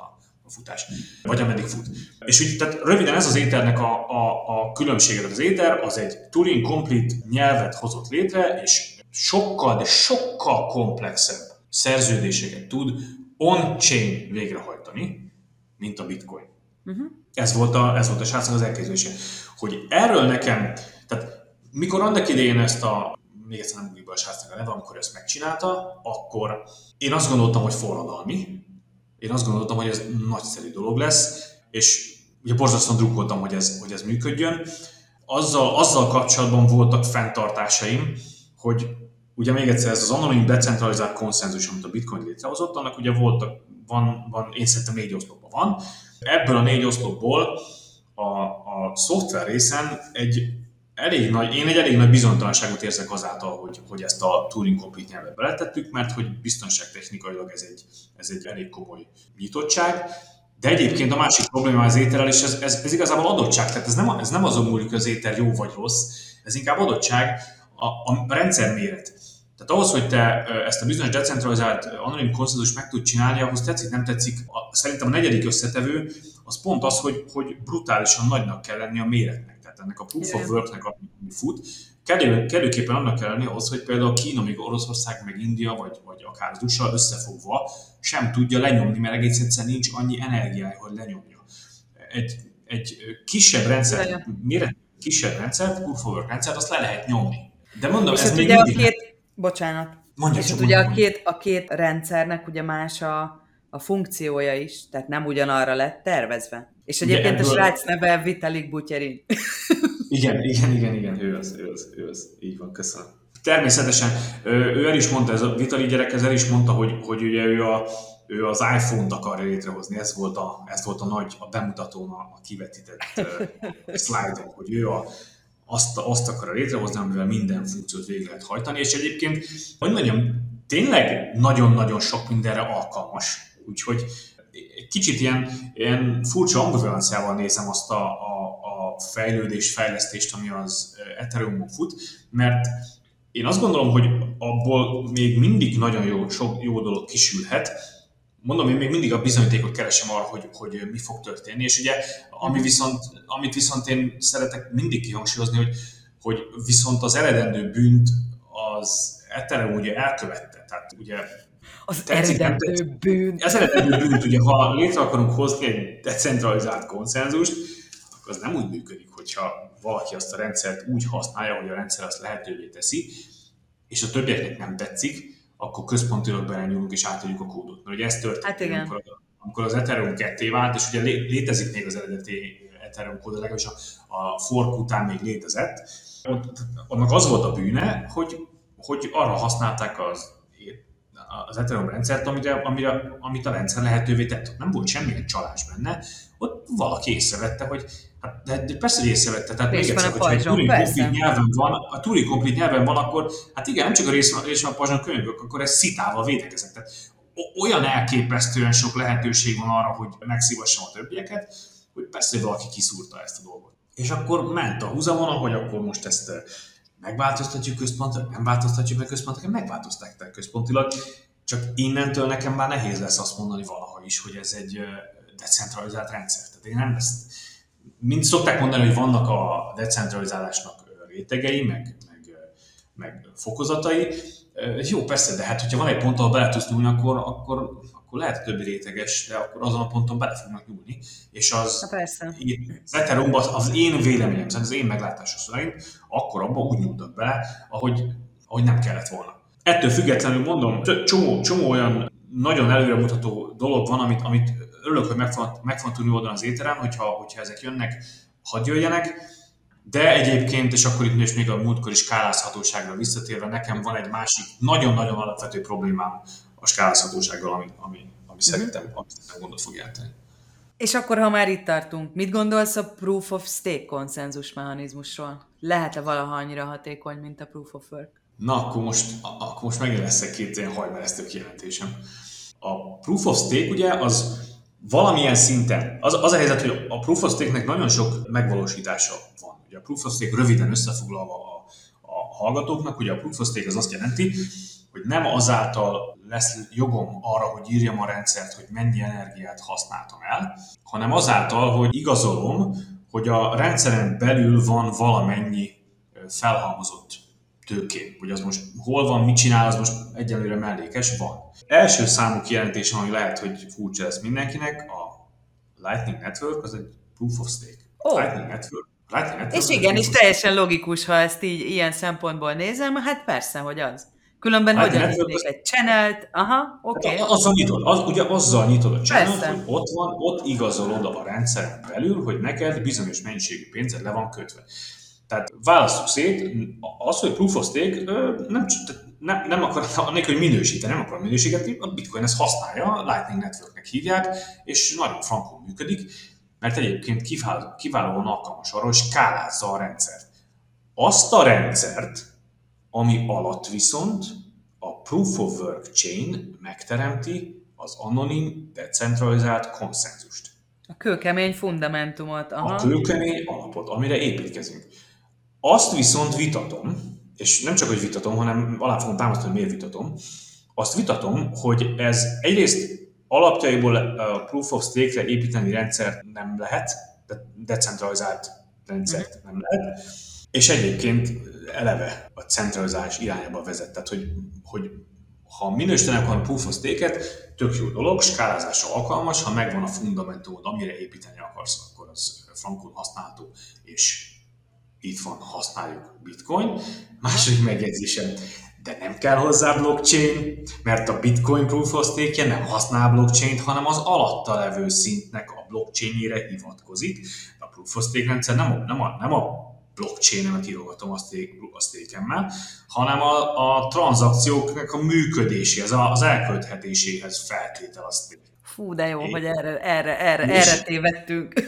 a, futás, vagy ameddig fut. És úgy, tehát röviden ez az éternek a, a, a különbsége. Az éter az egy Turing Complete nyelvet hozott létre, és sokkal, de sokkal komplexebb szerződéseket tud on-chain végrehajtani, mint a bitcoin. Uh-huh. Ez volt a, ez volt a srácnak az elképzelése. Hogy erről nekem, tehát mikor annak idején ezt a, még egyszer nem be a srácnak a neve, amikor ezt megcsinálta, akkor én azt gondoltam, hogy forradalmi. Én azt gondoltam, hogy ez nagyszerű dolog lesz, és ugye borzasztóan drukkoltam, hogy ez, hogy ez működjön. Azzal, azzal kapcsolatban voltak fenntartásaim, hogy ugye még egyszer ez az anonim decentralizált konszenzus, amit a Bitcoin létrehozott, annak ugye voltak van, van, én szerintem négy oszlopban van. Ebből a négy oszlopból a, a szoftver részen egy elég nagy, én egy elég nagy bizonytalanságot érzek azáltal, hogy, hogy ezt a Turing Complete nyelvet beletettük, mert hogy biztonságtechnikailag ez egy, ez egy elég komoly nyitottság. De egyébként a másik probléma az éterrel, és ez, ez, ez igazából adottság, tehát ez nem, ez nem azon múlik, hogy az éter jó vagy rossz, ez inkább adottság, a, a rendszer méret. Tehát ahhoz, hogy te ezt a bizonyos decentralizált anonim konszenzus meg tud csinálni, ahhoz tetszik, nem tetszik. A, szerintem a negyedik összetevő az pont az, hogy, hogy brutálisan nagynak kell lenni a méretnek. Tehát ennek a proof of work-nek, ami fut, kellő, kellőképpen annak kell lenni ahhoz, hogy például Kína, még Oroszország, meg India, vagy, vagy akár az USA összefogva sem tudja lenyomni, mert egész egyszerűen nincs annyi energiája, hogy lenyomja. Egy, egy kisebb rendszer, méret kisebb rendszert, proof of work rendszert, azt le lehet nyomni. De mondom, és ez még mindig... A két Bocsánat. Mondja, és ugye a két, a két rendszernek ugye más a, a funkciója is, tehát nem ugyanarra lett tervezve. És egyébként ebből... a srác neve Vitalik Butyerin. igen, igen, igen, igen, ő az, ő az, ő az. Így van, köszönöm. Természetesen, ő el is mondta, ez a Vitali gyerek ez el is mondta, hogy, hogy ugye ő, a, ő az iPhone-t akarja létrehozni, ez volt a, ez volt a nagy, a bemutatón a, a kivetített uh, hogy ő a, azt, azt akar létrehozni, amivel minden funkciót végre lehet hajtani, és egyébként, hogy mondjam, tényleg nagyon-nagyon sok mindenre alkalmas. Úgyhogy kicsit ilyen, ilyen furcsa ambivalenciával nézem azt a, a, a fejlődés, fejlesztést, ami az Ethereum fut, mert én azt gondolom, hogy abból még mindig nagyon jó, sok jó dolog kisülhet, mondom, én még mindig a bizonyítékot keresem arra, hogy, hogy mi fog történni, és ugye ami viszont, amit viszont én szeretek mindig kihangsúlyozni, hogy, hogy viszont az eredendő bűnt az Ethereum ugye elkövette, tehát ugye az eredendő bűnt. Az eredendő bűnt, ugye ha létre akarunk hozni egy decentralizált konszenzust, akkor az nem úgy működik, hogyha valaki azt a rendszert úgy használja, hogy a rendszer azt lehetővé teszi, és a többieknek nem tetszik, akkor központilag belenyúlunk és átadjuk a kódot. Mert ugye ez történt, hát igen. Amikor, amikor az Ethereum ketté vált, és ugye létezik még az eredeti Ethereum kód, legalábbis a, a fork után még létezett, ott, annak az volt a bűne, hogy, hogy arra használták az az Ethereum rendszert, amire, amire, amit a rendszer lehetővé tett. Ott nem volt semmilyen csalás benne, ott valaki észrevette, hogy Hát, de, de persze, hogy észrevette. Tehát még egyszer, hogyha egy Turing Complete nyelven van, a Turing Complete nyelven van, akkor hát igen, nem csak a rész, rész van a pajzson könyvök, akkor ez szitával védekezett. Tehát olyan elképesztően sok lehetőség van arra, hogy megszívassam a többieket, hogy persze, hogy valaki kiszúrta ezt a dolgot. És akkor ment a húzamon, hogy akkor most ezt megváltoztatjuk központilag, nem változtatjuk meg központilag, megváltoztatják központilag, csak innentől nekem már nehéz lesz azt mondani valaha is, hogy ez egy decentralizált rendszer. Tehát én nem ezt, mint szokták mondani, hogy vannak a decentralizálásnak rétegei, meg, meg, meg fokozatai. Jó, persze, de hát hogyha van egy pont, ahol bele tudsz nyúlni, akkor, akkor, akkor lehet többi réteges, de akkor azon a ponton bele fognak nyúlni. És az, Na persze. az ethereum az én véleményem, az én meglátásom szerint, akkor abban úgy nyúltak bele, ahogy, ahogy nem kellett volna. Ettől függetlenül mondom, csomó, csomó olyan nagyon előremutató dolog van, amit, amit örülök, hogy meg fog, meg fog tudni oldani az éteren, hogyha, hogyha ezek jönnek, hadd jöjjenek. De egyébként, és akkor itt is még a múltkori skálázhatóságra visszatérve, nekem van egy másik nagyon-nagyon alapvető problémám a skálázhatósággal, ami, ami, ami szerintem, uh-huh. ami szerintem gondot fog jelenteni. És akkor, ha már itt tartunk, mit gondolsz a Proof of Stake konszenzus mechanizmusról? Lehet-e valaha annyira hatékony, mint a Proof of Work? Na, akkor most, akkor most megint lesz egy két ilyen hajmeresztő kijelentésem. A Proof of Stake ugye az valamilyen szinten, az, az a helyzet, hogy a Proof of Stake-nek nagyon sok megvalósítása van. Ugye a Proof of Stake röviden összefoglalva a, a hallgatóknak, ugye a Proof of Stake az azt jelenti, hogy nem azáltal lesz jogom arra, hogy írjam a rendszert, hogy mennyi energiát használtam el, hanem azáltal, hogy igazolom, hogy a rendszeren belül van valamennyi felhalmozott tőkén. Hogy az most hol van, mit csinál, az most egyelőre mellékes, van. Első számú kijelentés, ami lehet, hogy furcsa ez mindenkinek, a Lightning Network az egy Proof of Stake. Oh. Lightning Network Lightning Network és igen, és teljesen logikus, ha ezt így ilyen szempontból nézem, hát persze, hogy az. Különben hát hogyan nyitnék egy channelt? Aha, oké. Okay. Hát azzal nyitod, az, ugye azzal nyitod a channelt, hogy ott van, ott igazolod a rendszeren belül, hogy neked bizonyos mennyiségű pénzed le van kötve. Tehát választjuk szét, az, hogy proof of stake nem, nem, nem akar, annélkül, hogy minősíteni, nem akar minősíteni, a Bitcoin ezt használja, Lightning Networknek hívják, és nagyon frankon működik, mert egyébként kiváló, kiválóan alkalmas arra, hogy skálázza a rendszert. Azt a rendszert, ami alatt viszont a Proof of Work Chain megteremti az anonim, decentralizált konszenzust. A kőkemény fundamentumot. Aha. A kőkemény alapot, amire építkezünk. Azt viszont vitatom, és nem csak, hogy vitatom, hanem alá fogom támasztani, miért vitatom, azt vitatom, hogy ez egyrészt alapjaiból a Proof of Stake-re építeni rendszert nem lehet, de decentralizált rendszert nem lehet, és egyébként eleve a centralizálás irányába vezet. Tehát, hogy, hogy ha minősítenek a Proof of Stake-et, tök jó dolog, skálázásra alkalmas, ha megvan a fundamentumod, amire építeni akarsz, akkor az frankul használható, és itt van, használjuk bitcoin. Második megjegyzésem, de nem kell hozzá blockchain, mert a bitcoin proof of stake nem használ blockchain hanem az alatta levő szintnek a blockchainjére hivatkozik. A proof of stake rendszer nem a, nem a, nem a blockchain-emet írogatom a, stake, a stake hanem a, a tranzakcióknak a működéséhez, az elkölthetéséhez feltétel a stake. Fú, de jó, Én... hogy erre, erre, erre, erre tévedtünk.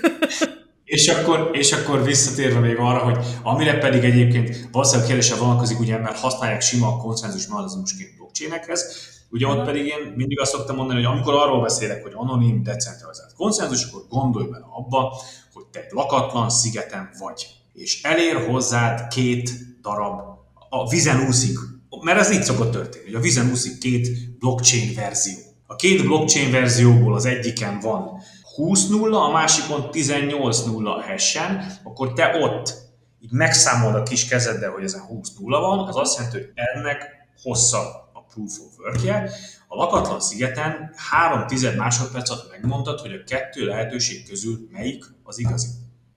És akkor, és akkor visszatérve még arra, hogy amire pedig egyébként valószínűleg kérdése vonatkozik, ugye, mert használják sima a konszenzus mechanizmusként blockchainekhez, ugye ott pedig én mindig azt szoktam mondani, hogy amikor arról beszélek, hogy anonim, decentralizált konszenzus, akkor gondolj bele abba, hogy te egy lakatlan szigeten vagy, és elér hozzád két darab, a vizen úszik, mert ez így szokott történni, hogy a vizen úszik két blockchain verzió. A két blockchain verzióból az egyiken van 20-0, a másikon 18-0 a hash akkor te ott így megszámolod a kis kezeddel, hogy ezen 20-0 van, az azt jelenti, hogy ennek hosszabb a proof of work A lakatlan szigeten 3 tized másodperc alatt megmondtad, hogy a kettő lehetőség közül melyik az igazi.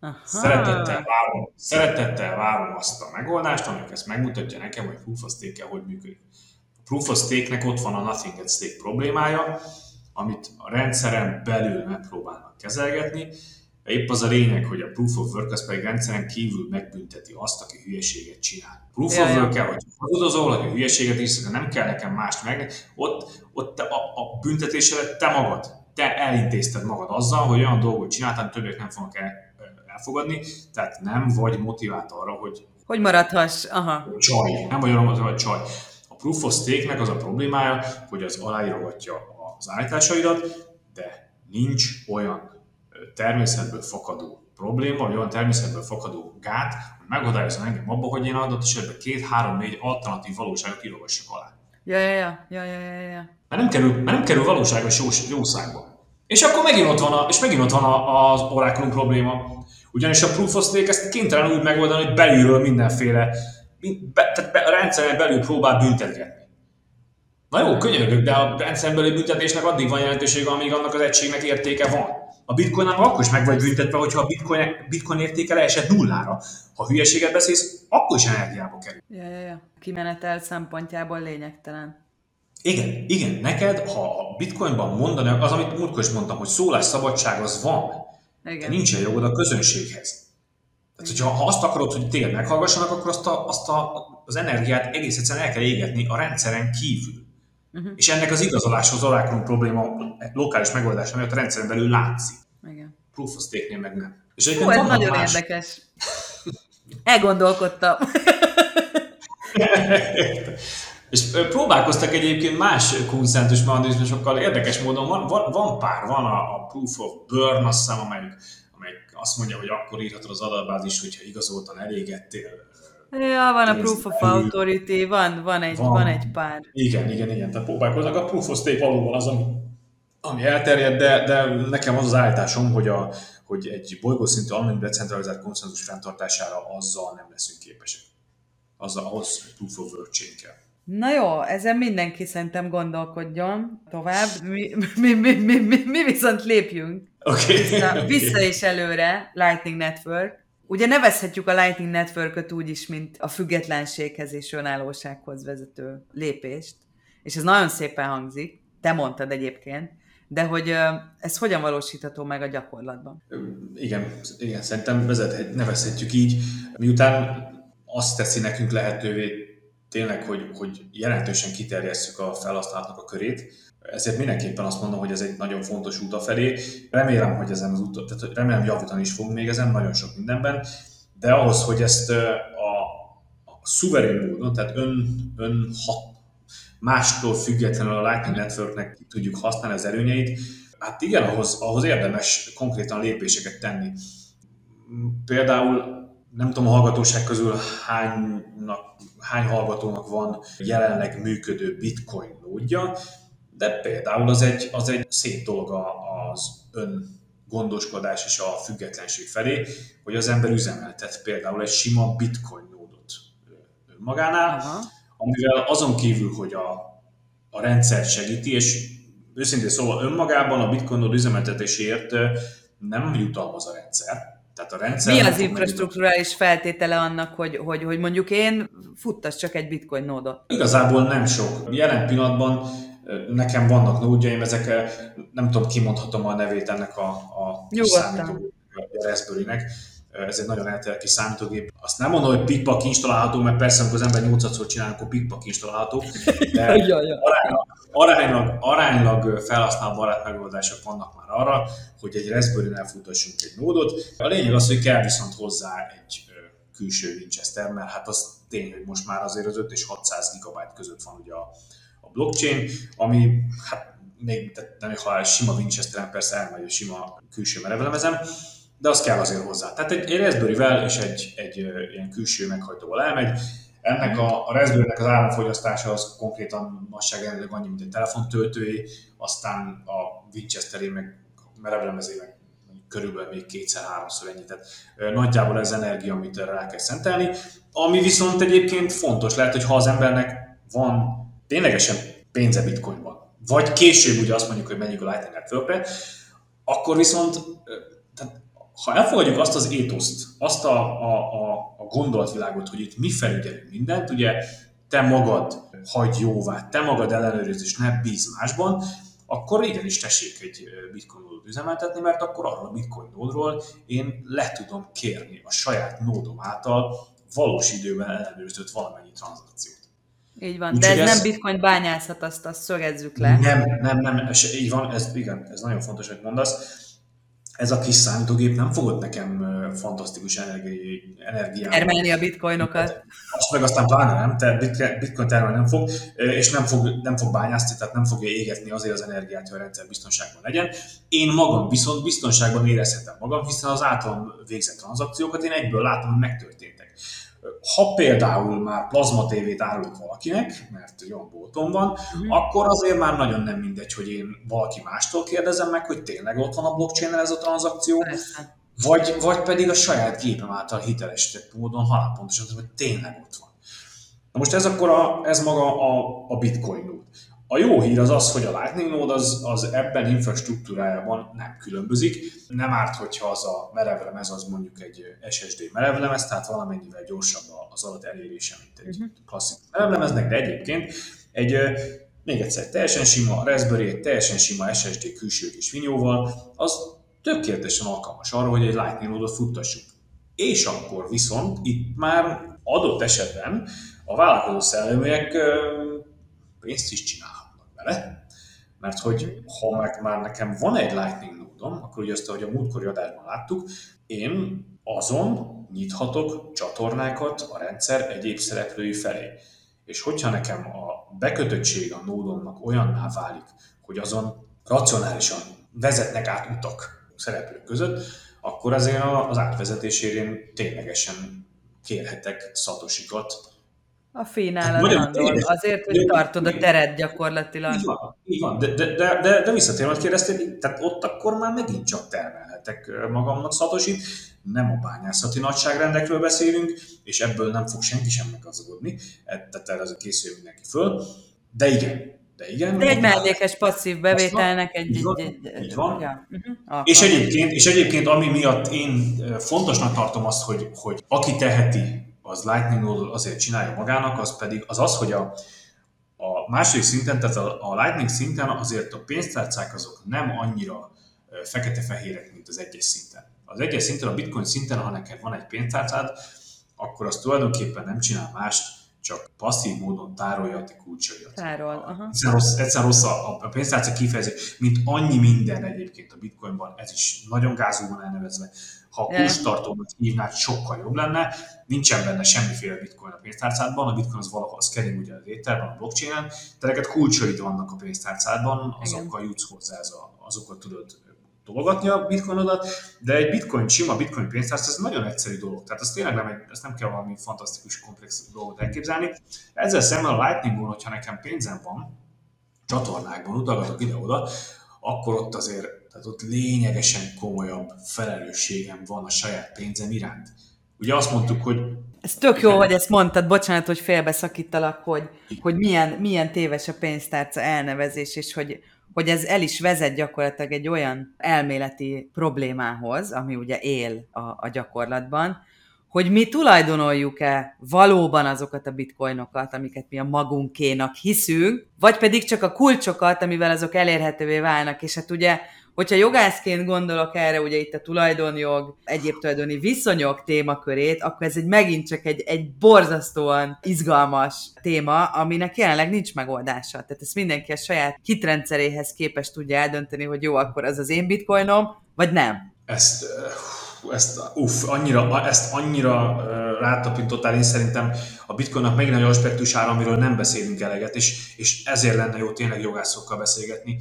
Aha. Szeretettel várom, szeretettel várom azt a megoldást, amelyik ezt megmutatja nekem, hogy proof of stake hogy működik. A proof of stake-nek ott van a nothing at stake problémája, amit a rendszeren belül megpróbálnak kezelgetni. Épp az a lényeg, hogy a Proof of Work az pedig rendszeren kívül megbünteti azt, aki hülyeséget csinál. Proof ja, of Work kell, hogy hazudozol, hogy a hülyeséget is, nem kell nekem mást meg, ott, ott a, a büntetésedet te magad, te elintézted magad azzal, hogy olyan dolgot csináltál, többek nem fognak el, elfogadni, tehát nem vagy motivált arra, hogy hogy maradhass, aha. Csaj, nem vagy arra, hogy csaj. A Proof of Stake-nek az a problémája, hogy az aláírogatja az állításaidat, de nincs olyan természetből fakadó probléma, vagy olyan természetből fakadó gát, hogy megadályozza engem abba, hogy én adott esetben két, három, négy alternatív valóságot írogassak alá. Ja, ja, ja, ja, ja, ja, ja. Mert nem kerül, mert nem kerül valóságos jó, jószágba. És akkor megint ott van, a, és megint ott van a, az orákulum probléma. Ugyanis a proof of stake ezt kénytelen úgy megoldani, hogy belülről mindenféle, be, tehát be, a rendszeren belül próbál büntetgetni. Na jó, könyörgök, de a rendszeren belül büntetésnek addig van jelentősége, amíg annak az egységnek értéke van. A bitcoin akkor is meg vagy büntetve, hogyha a bitcoin, bitcoin értéke leesett nullára. Ha hülyeséget beszélsz, akkor is energiába kerül. Ja, ja, ja. Kimenetel szempontjából lényegtelen. Igen, igen, neked, ha a bitcoinban mondani, az, amit múltkor is mondtam, hogy szólásszabadság az van, igen. de nincsen jogod a közönséghez. Tehát, hogyha ha azt akarod, hogy téged meghallgassanak, akkor azt, a, azt a, az energiát egész egyszerűen el kell égetni a rendszeren kívül. Uh-huh. És ennek az igazoláshoz orákulum probléma lokális megoldása miatt a rendszeren belül látszik. Igen. Proof of stake meg nem. És Hú, ez nagyon más... érdekes. Elgondolkodtam. És próbálkoztak egyébként más konszentus mechanizmusokkal, érdekes módon van, van, van pár, van a, a Proof of Burn, azt hiszem, amelyik, amelyik azt mondja, hogy akkor írhatod az adatbázis, hogyha igazoltan elégettél. Ja, van a Proof of Authority, van, van, egy, van, van egy pár. Igen, igen, igen, tehát próbálkoznak. A Proof of Stake valóban az, ami, ami elterjed, de, de nekem az az állításom, hogy, a, hogy egy bolygószintű alapvető decentralizált konszenzus fenntartására azzal nem leszünk képesek. Azzal ahhoz Proof of Work kell. Na jó, ezen mindenki szerintem gondolkodjon tovább, mi, mi, mi, mi, mi, mi viszont lépjünk okay. vissza, okay. vissza és előre, Lightning Network. Ugye nevezhetjük a Lightning Network-öt úgy is, mint a függetlenséghez és önállósághoz vezető lépést, és ez nagyon szépen hangzik, te mondtad egyébként, de hogy ez hogyan valósítható meg a gyakorlatban? Igen, igen szerintem vezethet, nevezhetjük így, miután azt teszi nekünk lehetővé tényleg, hogy, hogy jelentősen kiterjesszük a felhasználóknak a körét. Ezért mindenképpen azt mondom, hogy ez egy nagyon fontos út felé. Remélem, hogy ezen az út, tehát remélem javítani is fogunk még ezen nagyon sok mindenben, de ahhoz, hogy ezt a, a szuverén módon, tehát ön, ön hat, mástól függetlenül a Lightning Networknek tudjuk használni az előnyeit, hát igen, ahhoz, ahhoz érdemes konkrétan lépéseket tenni. Például nem tudom a hallgatóság közül hánynak, hány hallgatónak van jelenleg működő bitcoin nódja, de például az egy, az egy szép dolog az ön gondoskodás és a függetlenség felé, hogy az ember üzemeltet például egy sima bitcoin nódot önmagánál, Aha. amivel azon kívül, hogy a, a rendszer segíti, és őszintén szóval önmagában a bitcoin nód üzemeltetéséért nem jutalmaz a rendszer, tehát a rendszer... Mi az infrastruktúrális feltétele annak, hogy, hogy, hogy mondjuk én futtas csak egy bitcoin nódot? Igazából nem sok. Jelen pillanatban nekem vannak nódjaim, ezek nem tudom, kimondhatom a nevét ennek a, a számítógép, a Raspberry-nek. Ez egy nagyon elterjedt kis számítógép. Azt nem mondom, hogy pikpak installálható, mert persze, amikor az ember 8 csinál, akkor pikpak installálható. De ja, ja aránylag, aránylag felhasználóbarát megoldások vannak már arra, hogy egy Raspberry-nel futassunk egy nódot. A lényeg az, hogy kell viszont hozzá egy külső Winchester, mert hát az tény, hogy most már azért az 5 és 600 GB között van ugye a, a blockchain, ami hát még, nem, ha sima Winchester-en persze elmegy a sima külső merevlemezem, de az kell azért hozzá. Tehát egy, egy Raspberry-vel és egy, egy ilyen külső meghajtóval elmegy, ennek a, a Raspberry-nek az áramfogyasztása az konkrétan nagyságrendileg annyi, mint egy telefontöltői, aztán a Winchester-é meg merevlemezé meg körülbelül még kétszer-háromszor ennyi. Tehát nagyjából ez energia, amit erre rá kell szentelni. Ami viszont egyébként fontos lehet, hogy ha az embernek van ténylegesen pénze bitcoinban, vagy később ugye azt mondjuk, hogy menjünk a Lightning Networkre, akkor viszont ha elfogadjuk azt az étoszt, azt a, a, a, a gondolatvilágot, hogy itt mi felügyelünk mindent, ugye te magad hagy jóvá, te magad ellenőriz, és ne bíz másban, akkor igenis tessék egy bitcoin nódot üzemeltetni, mert akkor arról a bitcoin nódról én le tudom kérni a saját nódom által valós időben ellenőrzött valamennyi tranzakciót. Így van, Úgy, de ez, ez nem bitcoin bányászat, azt, azt szögezzük le. Nem, nem, nem, ez, így van, ez, igen, ez nagyon fontos, hogy mondasz ez a kis számítógép nem fogod nekem fantasztikus energiát. Termelni a bitcoinokat. Azt meg aztán pláne nem, tehát bitcoin termelni nem fog, és nem fog, nem fog bányászni, tehát nem fogja égetni azért az energiát, hogy a rendszer biztonságban legyen. Én magam viszont biztonságban érezhetem magam, hiszen az általam végzett tranzakciókat én egyből látom, hogy megtörténtek. Ha például már plazma tévét árulok valakinek, mert egy olyan boltom van, uh-huh. akkor azért már nagyon nem mindegy, hogy én valaki mástól kérdezem meg, hogy tényleg ott van a blockchain ez a tranzakció, vagy, vagy pedig a saját gépem által hitelesített módon halálpontosan, hogy tényleg ott van. Na most ez akkor a, ez maga a, a bitcoin node. A jó hír az az, hogy a Lightning Node az, az ebben infrastruktúrájában nem különbözik. Nem árt, hogyha az a merevlemez az mondjuk egy SSD merevlemez, tehát valamennyivel gyorsabb az adat elérése, mint egy mhm. klasszikus merevlemeznek, de egyébként egy még egyszer, teljesen sima Raspberry, egy teljesen sima SSD külső és vinyóval, az tökéletesen alkalmas arra, hogy egy Lightning Node-ot futtassuk. És akkor viszont itt már adott esetben a vállalkozó szelleműek pénzt is csinálhatnak vele, mert hogy ha meg már nekem van egy Lightning node akkor ugye azt, ahogy a múltkori adásban láttuk, én azon nyithatok csatornákat a rendszer egyéb szereplői felé. És hogyha nekem a bekötöttség a nódomnak olyanná válik, hogy azon racionálisan vezetnek át utak szereplők között, akkor azért az átvezetésére ténylegesen kérhetek szatosikat a hát, azért, hogy tartod a teret gyakorlatilag. Így van, így van. De, de, de, de, de visszatérve, hogy kérdeztél, tehát ott akkor már megint csak termelhetek magamnak szatosit, nem a bányászati nagyságrendekről beszélünk, és ebből nem fog senki sem meggazdagodni, e, tehát erre azért készül mindenki föl, de igen, de igen. De egy mellékes passzív bevételnek egy... Így van, egy, egy, így van. Ja. Uh-huh. És, egyébként, és egyébként ami miatt én fontosnak tartom azt, hogy, hogy aki teheti az Lightning Node azért csinálja magának, az pedig az az, hogy a, a második szinten, tehát a, a Lightning szinten azért a pénztárcák azok nem annyira fekete-fehérek, mint az egyes szinten. Az egyes szinten, a bitcoin szinten, ha neked van egy pénztárcád, akkor az tulajdonképpen nem csinál mást, csak passzív módon tárolja a kulcsaidat. Tárol, aha. Egyszer rossz, egyszer rossz a, a pénztárca kifejezés, mint annyi minden egyébként a bitcoinban, ez is nagyon gázul van elnevezve. Ha a kulcstartómat hívnád, sokkal jobb lenne. Nincsen benne semmiféle bitcoin a pénztárcádban, a bitcoin az valahol kering ugye az éterben, a blockchain-en, de neked kulcsaid vannak a pénztárcádban, azokkal jutsz hozzá, ez a, azokat tudod tologatni a bitcoinodat, de egy bitcoin, sima bitcoin pénztárca, ez nagyon egyszerű dolog. Tehát ez tényleg nem, egy, ezt nem kell valami fantasztikus, komplex dolgot elképzelni. Ezzel szemben a Lightningon, hogyha nekem pénzem van, csatornákban utalgatok ide-oda, akkor ott azért, tehát ott lényegesen komolyabb felelősségem van a saját pénzem iránt. Ugye azt mondtuk, hogy ez tök jó, hogy ezt mondtad, bocsánat, hogy félbeszakítalak, hogy, hogy milyen, milyen téves a pénztárca elnevezés, és hogy, hogy ez el is vezet gyakorlatilag egy olyan elméleti problémához, ami ugye él a, a gyakorlatban, hogy mi tulajdonoljuk-e valóban azokat a bitcoinokat, amiket mi a magunkénak hiszünk, vagy pedig csak a kulcsokat, amivel azok elérhetővé válnak. És hát ugye Hogyha jogászként gondolok erre, ugye itt a tulajdonjog, egyéb tulajdoni viszonyok témakörét, akkor ez egy megint csak egy, egy borzasztóan izgalmas téma, aminek jelenleg nincs megoldása. Tehát ezt mindenki a saját hitrendszeréhez képest tudja eldönteni, hogy jó, akkor az az én bitcoinom, vagy nem. Ezt, ezt, uff, annyira, ezt annyira rátapintottál, én szerintem a bitcoinnak megint egy aspektusára, amiről nem beszélünk eleget, és, és ezért lenne jó tényleg jogászokkal beszélgetni,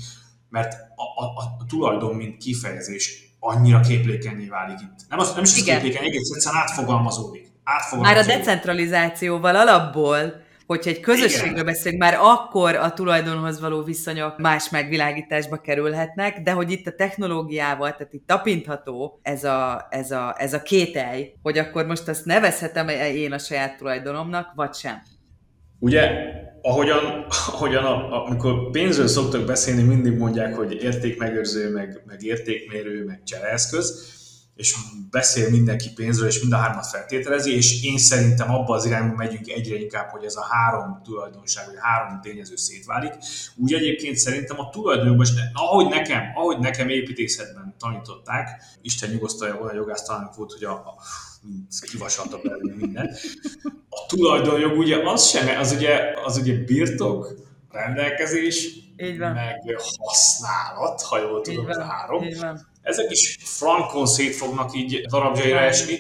mert a, a, a tulajdon, mint kifejezés annyira képlékenyé válik itt. Nem, az, nem is az képlékeny, egész egyszerűen átfogalmazódik. átfogalmazódik. Már a decentralizációval alapból hogyha egy közösségről beszélünk, már akkor a tulajdonhoz való viszonyok más megvilágításba kerülhetnek, de hogy itt a technológiával, tehát itt tapintható ez a, ez a, ez a kételj, hogy akkor most azt nevezhetem én a saját tulajdonomnak, vagy sem. Ugye ahogyan, ahogyan a, amikor pénzről szoktak beszélni, mindig mondják, hogy értékmegőrző, meg, meg értékmérő, meg csereeszköz, és beszél mindenki pénzről, és mind a hármat feltételezi, és én szerintem abba az irányba megyünk egyre inkább, hogy ez a három tulajdonság, vagy három tényező szétválik. Úgy egyébként szerintem a tulajdonban, ahogy nekem, ahogy nekem építészetben tanították, Isten nyugosztalja olyan jogásztalanok volt, hogy a, a kivasalta belőle minden. A tulajdonjog ugye az sem, az ugye, az ugye birtok, rendelkezés, Így van. meg használat, ha jól Így tudom, a van, három. így van. Ezek is frankon szét fognak így darabjaira esni,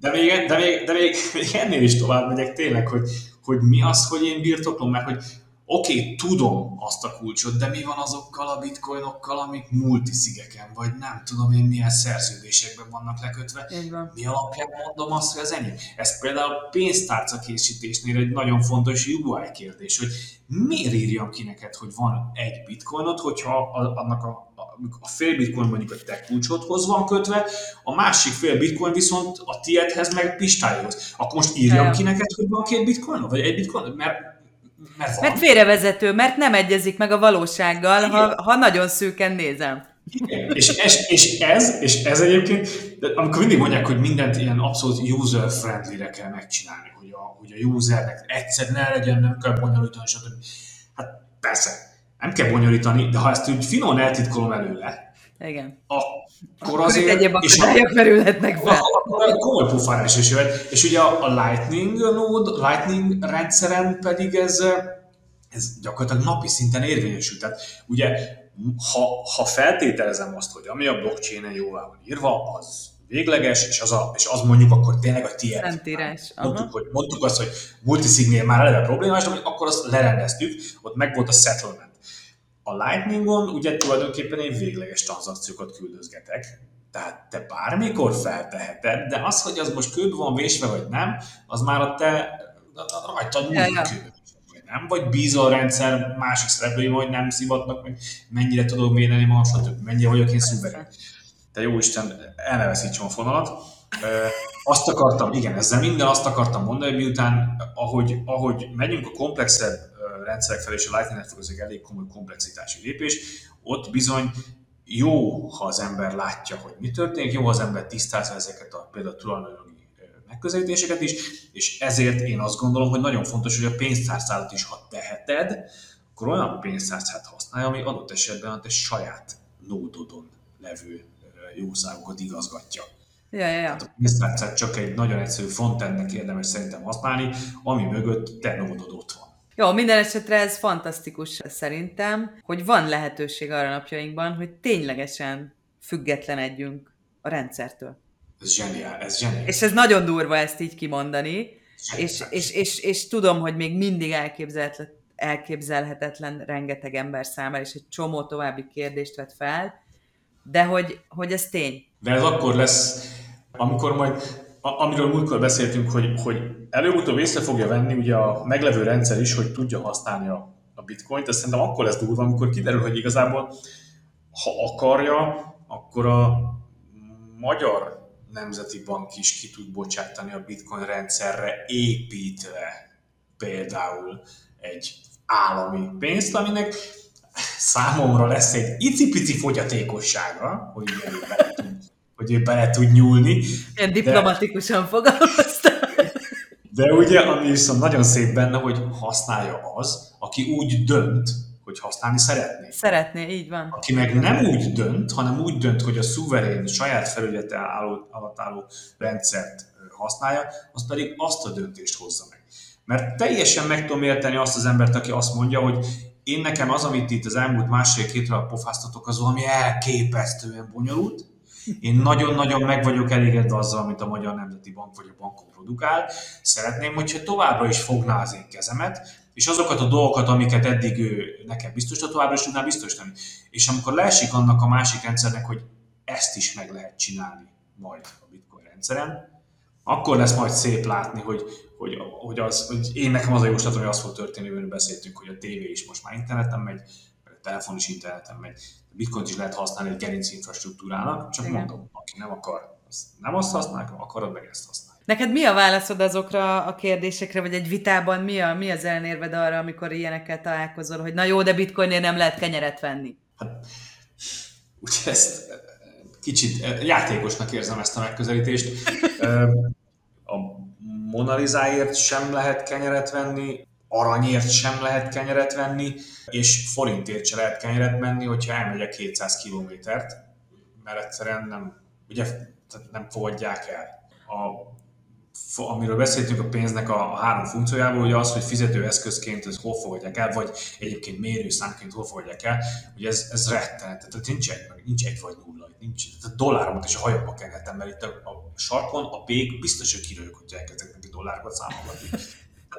de még, de még, de még, még ennél is tovább megyek tényleg, hogy, hogy mi az, hogy én birtoklom, mert hogy oké, okay, tudom azt a kulcsot, de mi van azokkal a bitcoinokkal, amik multiszigeken, vagy nem tudom én milyen szerződésekben vannak lekötve. Van. Mi alapján mondom azt, hogy az enyém? Ez például pénztárca készítésnél egy nagyon fontos UI kérdés, hogy miért írjam ki neked, hogy van egy bitcoinot, hogyha annak a, a, fél bitcoin mondjuk a te kulcsodhoz van kötve, a másik fél bitcoin viszont a tiedhez meg pistályhoz. Akkor most írjam Jajam. ki neked, hogy van két bitcoin, vagy egy bitcoin, mert, mert. Mert félrevezető, mert nem egyezik meg a valósággal, ha, ha nagyon szűken nézem. Igen. És, és, és, ez, és ez egyébként, amikor mindig mondják, hogy mindent ilyen abszolút user-friendly-re kell megcsinálni, hogy a, hogy a usernek egyszer ne legyen, nem kell bonyolítani, stb. Hát persze, nem kell bonyolítani, de ha ezt úgy finon eltitkolom előle, Igen. akkor azért... egyéb és akadályok merülhetnek fel. akkor komoly pufár is jöhet. És ugye a, a Lightning node, Lightning rendszeren pedig ez, ez gyakorlatilag napi szinten érvényesül. Tehát ugye, ha, ha feltételezem azt, hogy ami a blockchain-en jóvá van írva, az végleges, és az, a, és az mondjuk akkor tényleg a tiéd. Szentírás. Aha. Mondtuk, hogy, mondtuk azt, hogy multisignél már eleve problémás, de akkor azt lerendeztük, ott meg volt a settlement. A Lightningon ugye tulajdonképpen én végleges tranzakciókat küldözgetek, tehát te bármikor felteheted, de az, hogy az most kőbe van vésve vagy nem, az már a te rajtad múlik vagy nem, vagy bízol a rendszer másik szereplői, hogy nem szivatnak meg, mennyire tudok védeni magam, stb. mennyire vagyok én szuverén. Te jó Isten, el ne veszítsem a fonalat. Azt akartam, igen, ezzel minden azt akartam mondani, hogy miután, ahogy, ahogy megyünk a komplexebb rendszerek felé, és a Lightning Network az egy elég komoly komplexitású lépés, ott bizony jó, ha az ember látja, hogy mi történik, jó, ha az ember tisztázza ezeket a például tulajdonjogi megközelítéseket is, és ezért én azt gondolom, hogy nagyon fontos, hogy a pénztárcádat is, ha teheted, akkor olyan pénztárcát használja, ami adott esetben a te saját nódodon levő jószágokat igazgatja. Ja, ja, ja. Tehát a pénztárcát csak egy nagyon egyszerű frontendnek érdemes szerintem használni, ami mögött te nódod ott van. Jó, minden esetre ez fantasztikus szerintem, hogy van lehetőség arra napjainkban, hogy ténylegesen függetlenedjünk a rendszertől. Ez zseniál, ez zseniál. És ez nagyon durva ezt így kimondani, és, Zseniális. és, és, és tudom, hogy még mindig elképzelhetetlen, elképzelhetetlen rengeteg ember számára, és egy csomó további kérdést vet fel, de hogy, hogy ez tény. De ez akkor lesz, amikor majd, a- amiről múltkor beszéltünk, hogy, hogy előbb-utóbb észre fogja venni ugye a meglevő rendszer is, hogy tudja használni a, a bitcoint, ez szerintem akkor lesz durva, amikor kiderül, hogy igazából, ha akarja, akkor a Magyar Nemzeti Bank is ki tud bocsátani a bitcoin rendszerre építve például egy állami pénzt, aminek számomra lesz egy icipici fogyatékossága, hogy hogy ő bele tud nyúlni, Ilyen diplomatikusan fogalmaztam. de ugye, ami viszont nagyon szép benne, hogy használja az, aki úgy dönt, hogy használni szeretné. Szeretné, így van. Aki meg nem úgy dönt, hanem úgy dönt, hogy a szuverén, saját felügyete álló, alatt álló rendszert használja, az pedig azt a döntést hozza meg. Mert teljesen meg tudom érteni azt az embert, aki azt mondja, hogy én nekem az, amit itt az elmúlt másfél-két hónap pofáztatok, az valami elképesztően bonyolult. Én nagyon-nagyon meg vagyok elégedve azzal, amit a Magyar Nemzeti Bank vagy a bankom produkál. Szeretném, hogyha továbbra is fogná az én kezemet, és azokat a dolgokat, amiket eddig ő nekem biztosított, továbbra is tudná biztosítani. És amikor leesik annak a másik rendszernek, hogy ezt is meg lehet csinálni majd a bitcoin rendszeren, akkor lesz majd szép látni, hogy, hogy, hogy, az, hogy én nekem az a jóslatom, hogy az fog történni, amiről beszéltünk, hogy a tévé is most már interneten megy, telefon is interneten megy, a bitcoint is lehet használni egy gerinc infrastruktúrának, csak Igen. mondom, aki nem akar, az nem azt használ, akarod meg ezt használni. Neked mi a válaszod azokra a kérdésekre, vagy egy vitában mi, a, mi az ellenérved arra, amikor ilyenekkel találkozol, hogy na jó, de bitcoinért nem lehet kenyeret venni? Úgyhogy ezt kicsit eh, játékosnak érzem ezt a megközelítést. A Monalizáért sem lehet kenyeret venni, aranyért sem lehet kenyeret venni, és forintért sem lehet kenyeret venni, hogyha elmegyek 200 kilométert, mert egyszerűen nem, ugye, nem fogadják el. A amiről beszéltünk a pénznek a, a három funkciójából, ugye az, hogy fizetőeszközként ez hol fogadják el, vagy egyébként mérőszámként hol fogadják el, ugye ez, ez rettenet, tehát nincs egy, nincs egy vagy nulla, nincs, tehát a dolláromat is a hajamba kenhetem, mert itt a, a sarkon a pék biztos, hogy kirőjük, hogy elkezdek neki dollárokat számolgatni.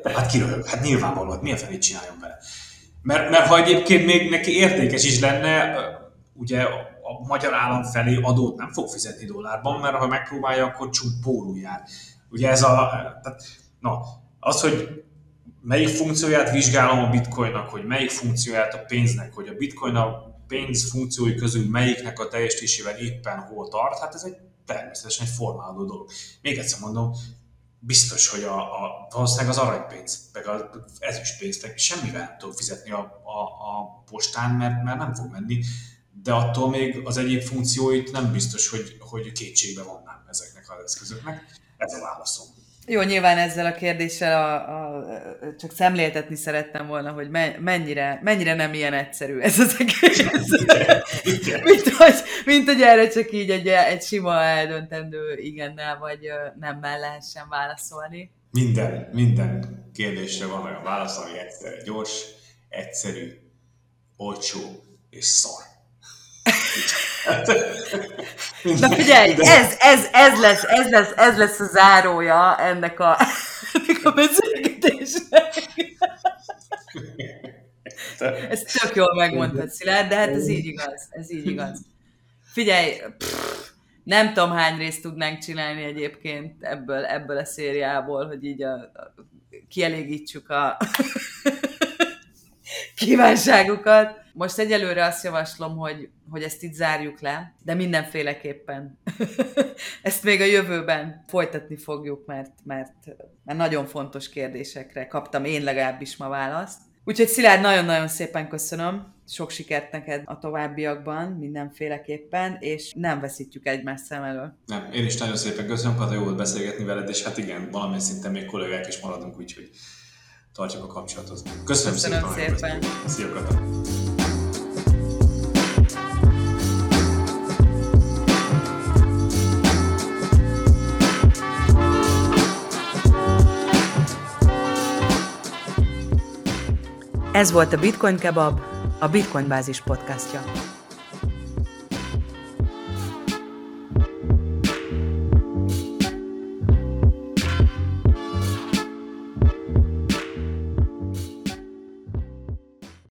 Hát kirőjük, hát nyilvánvaló, hát milyen felét csináljon vele. Mert, mert ha egyébként még neki értékes is lenne, ugye a magyar állam felé adót nem fog fizetni dollárban, mert ha megpróbálja, akkor csúcs pórul jár. Ugye ez a, tehát, na, az, hogy melyik funkcióját vizsgálom a bitcoinnak, hogy melyik funkcióját a pénznek, hogy a bitcoin a pénz funkciói közül melyiknek a teljesítésével éppen hol tart, hát ez egy természetesen egy formálódó dolog. Még egyszer mondom, biztos, hogy a, a, valószínűleg az aranypénz, meg az ezüstpénz, meg semmivel nem tudok fizetni a, a, a postán, mert, mert nem fog menni, de attól még az egyéb funkcióit nem biztos, hogy, hogy kétségbe vonnám ezeknek az eszközöknek. Ez a válaszom. Jó, nyilván ezzel a kérdéssel a, a, csak szemléltetni szerettem volna, hogy mennyire, mennyire nem ilyen egyszerű ez az egész. mint, hogy, mint hogy erre csak így egy, egy sima eldöntendő igennel vagy nemmel lehessen válaszolni. Minden, minden kérdésre van olyan válasz, ami egyszerű, gyors, egyszerű, olcsó és szar. Na figyelj, ez, ez, ez, lesz, ez, lesz, ez lesz a zárója ennek a, ennek a beszélgetésnek. Ez tök jól megmondtad, Szilárd, de hát ez így igaz. Ez így igaz. Figyelj, pff, nem tudom hány részt tudnánk csinálni egyébként ebből, ebből a szériából, hogy így a, a, kielégítsük a kívánságukat. Most egyelőre azt javaslom, hogy, hogy ezt itt zárjuk le, de mindenféleképpen ezt még a jövőben folytatni fogjuk, mert, mert, mert nagyon fontos kérdésekre kaptam én legalábbis ma választ. Úgyhogy Szilárd, nagyon-nagyon szépen köszönöm, sok sikert neked a továbbiakban mindenféleképpen, és nem veszítjük egymást szem elől. Nem, én is nagyon szépen köszönöm, Kata, jó volt beszélgetni veled, és hát igen, valamilyen szinten még kollégák is maradunk, úgyhogy tartjuk a kapcsolatot. Köszönöm, köszönöm szépen. szépen. Szia, Kata. Ez volt a Bitcoin Kebab, a Bitcoin Bázis podcastja.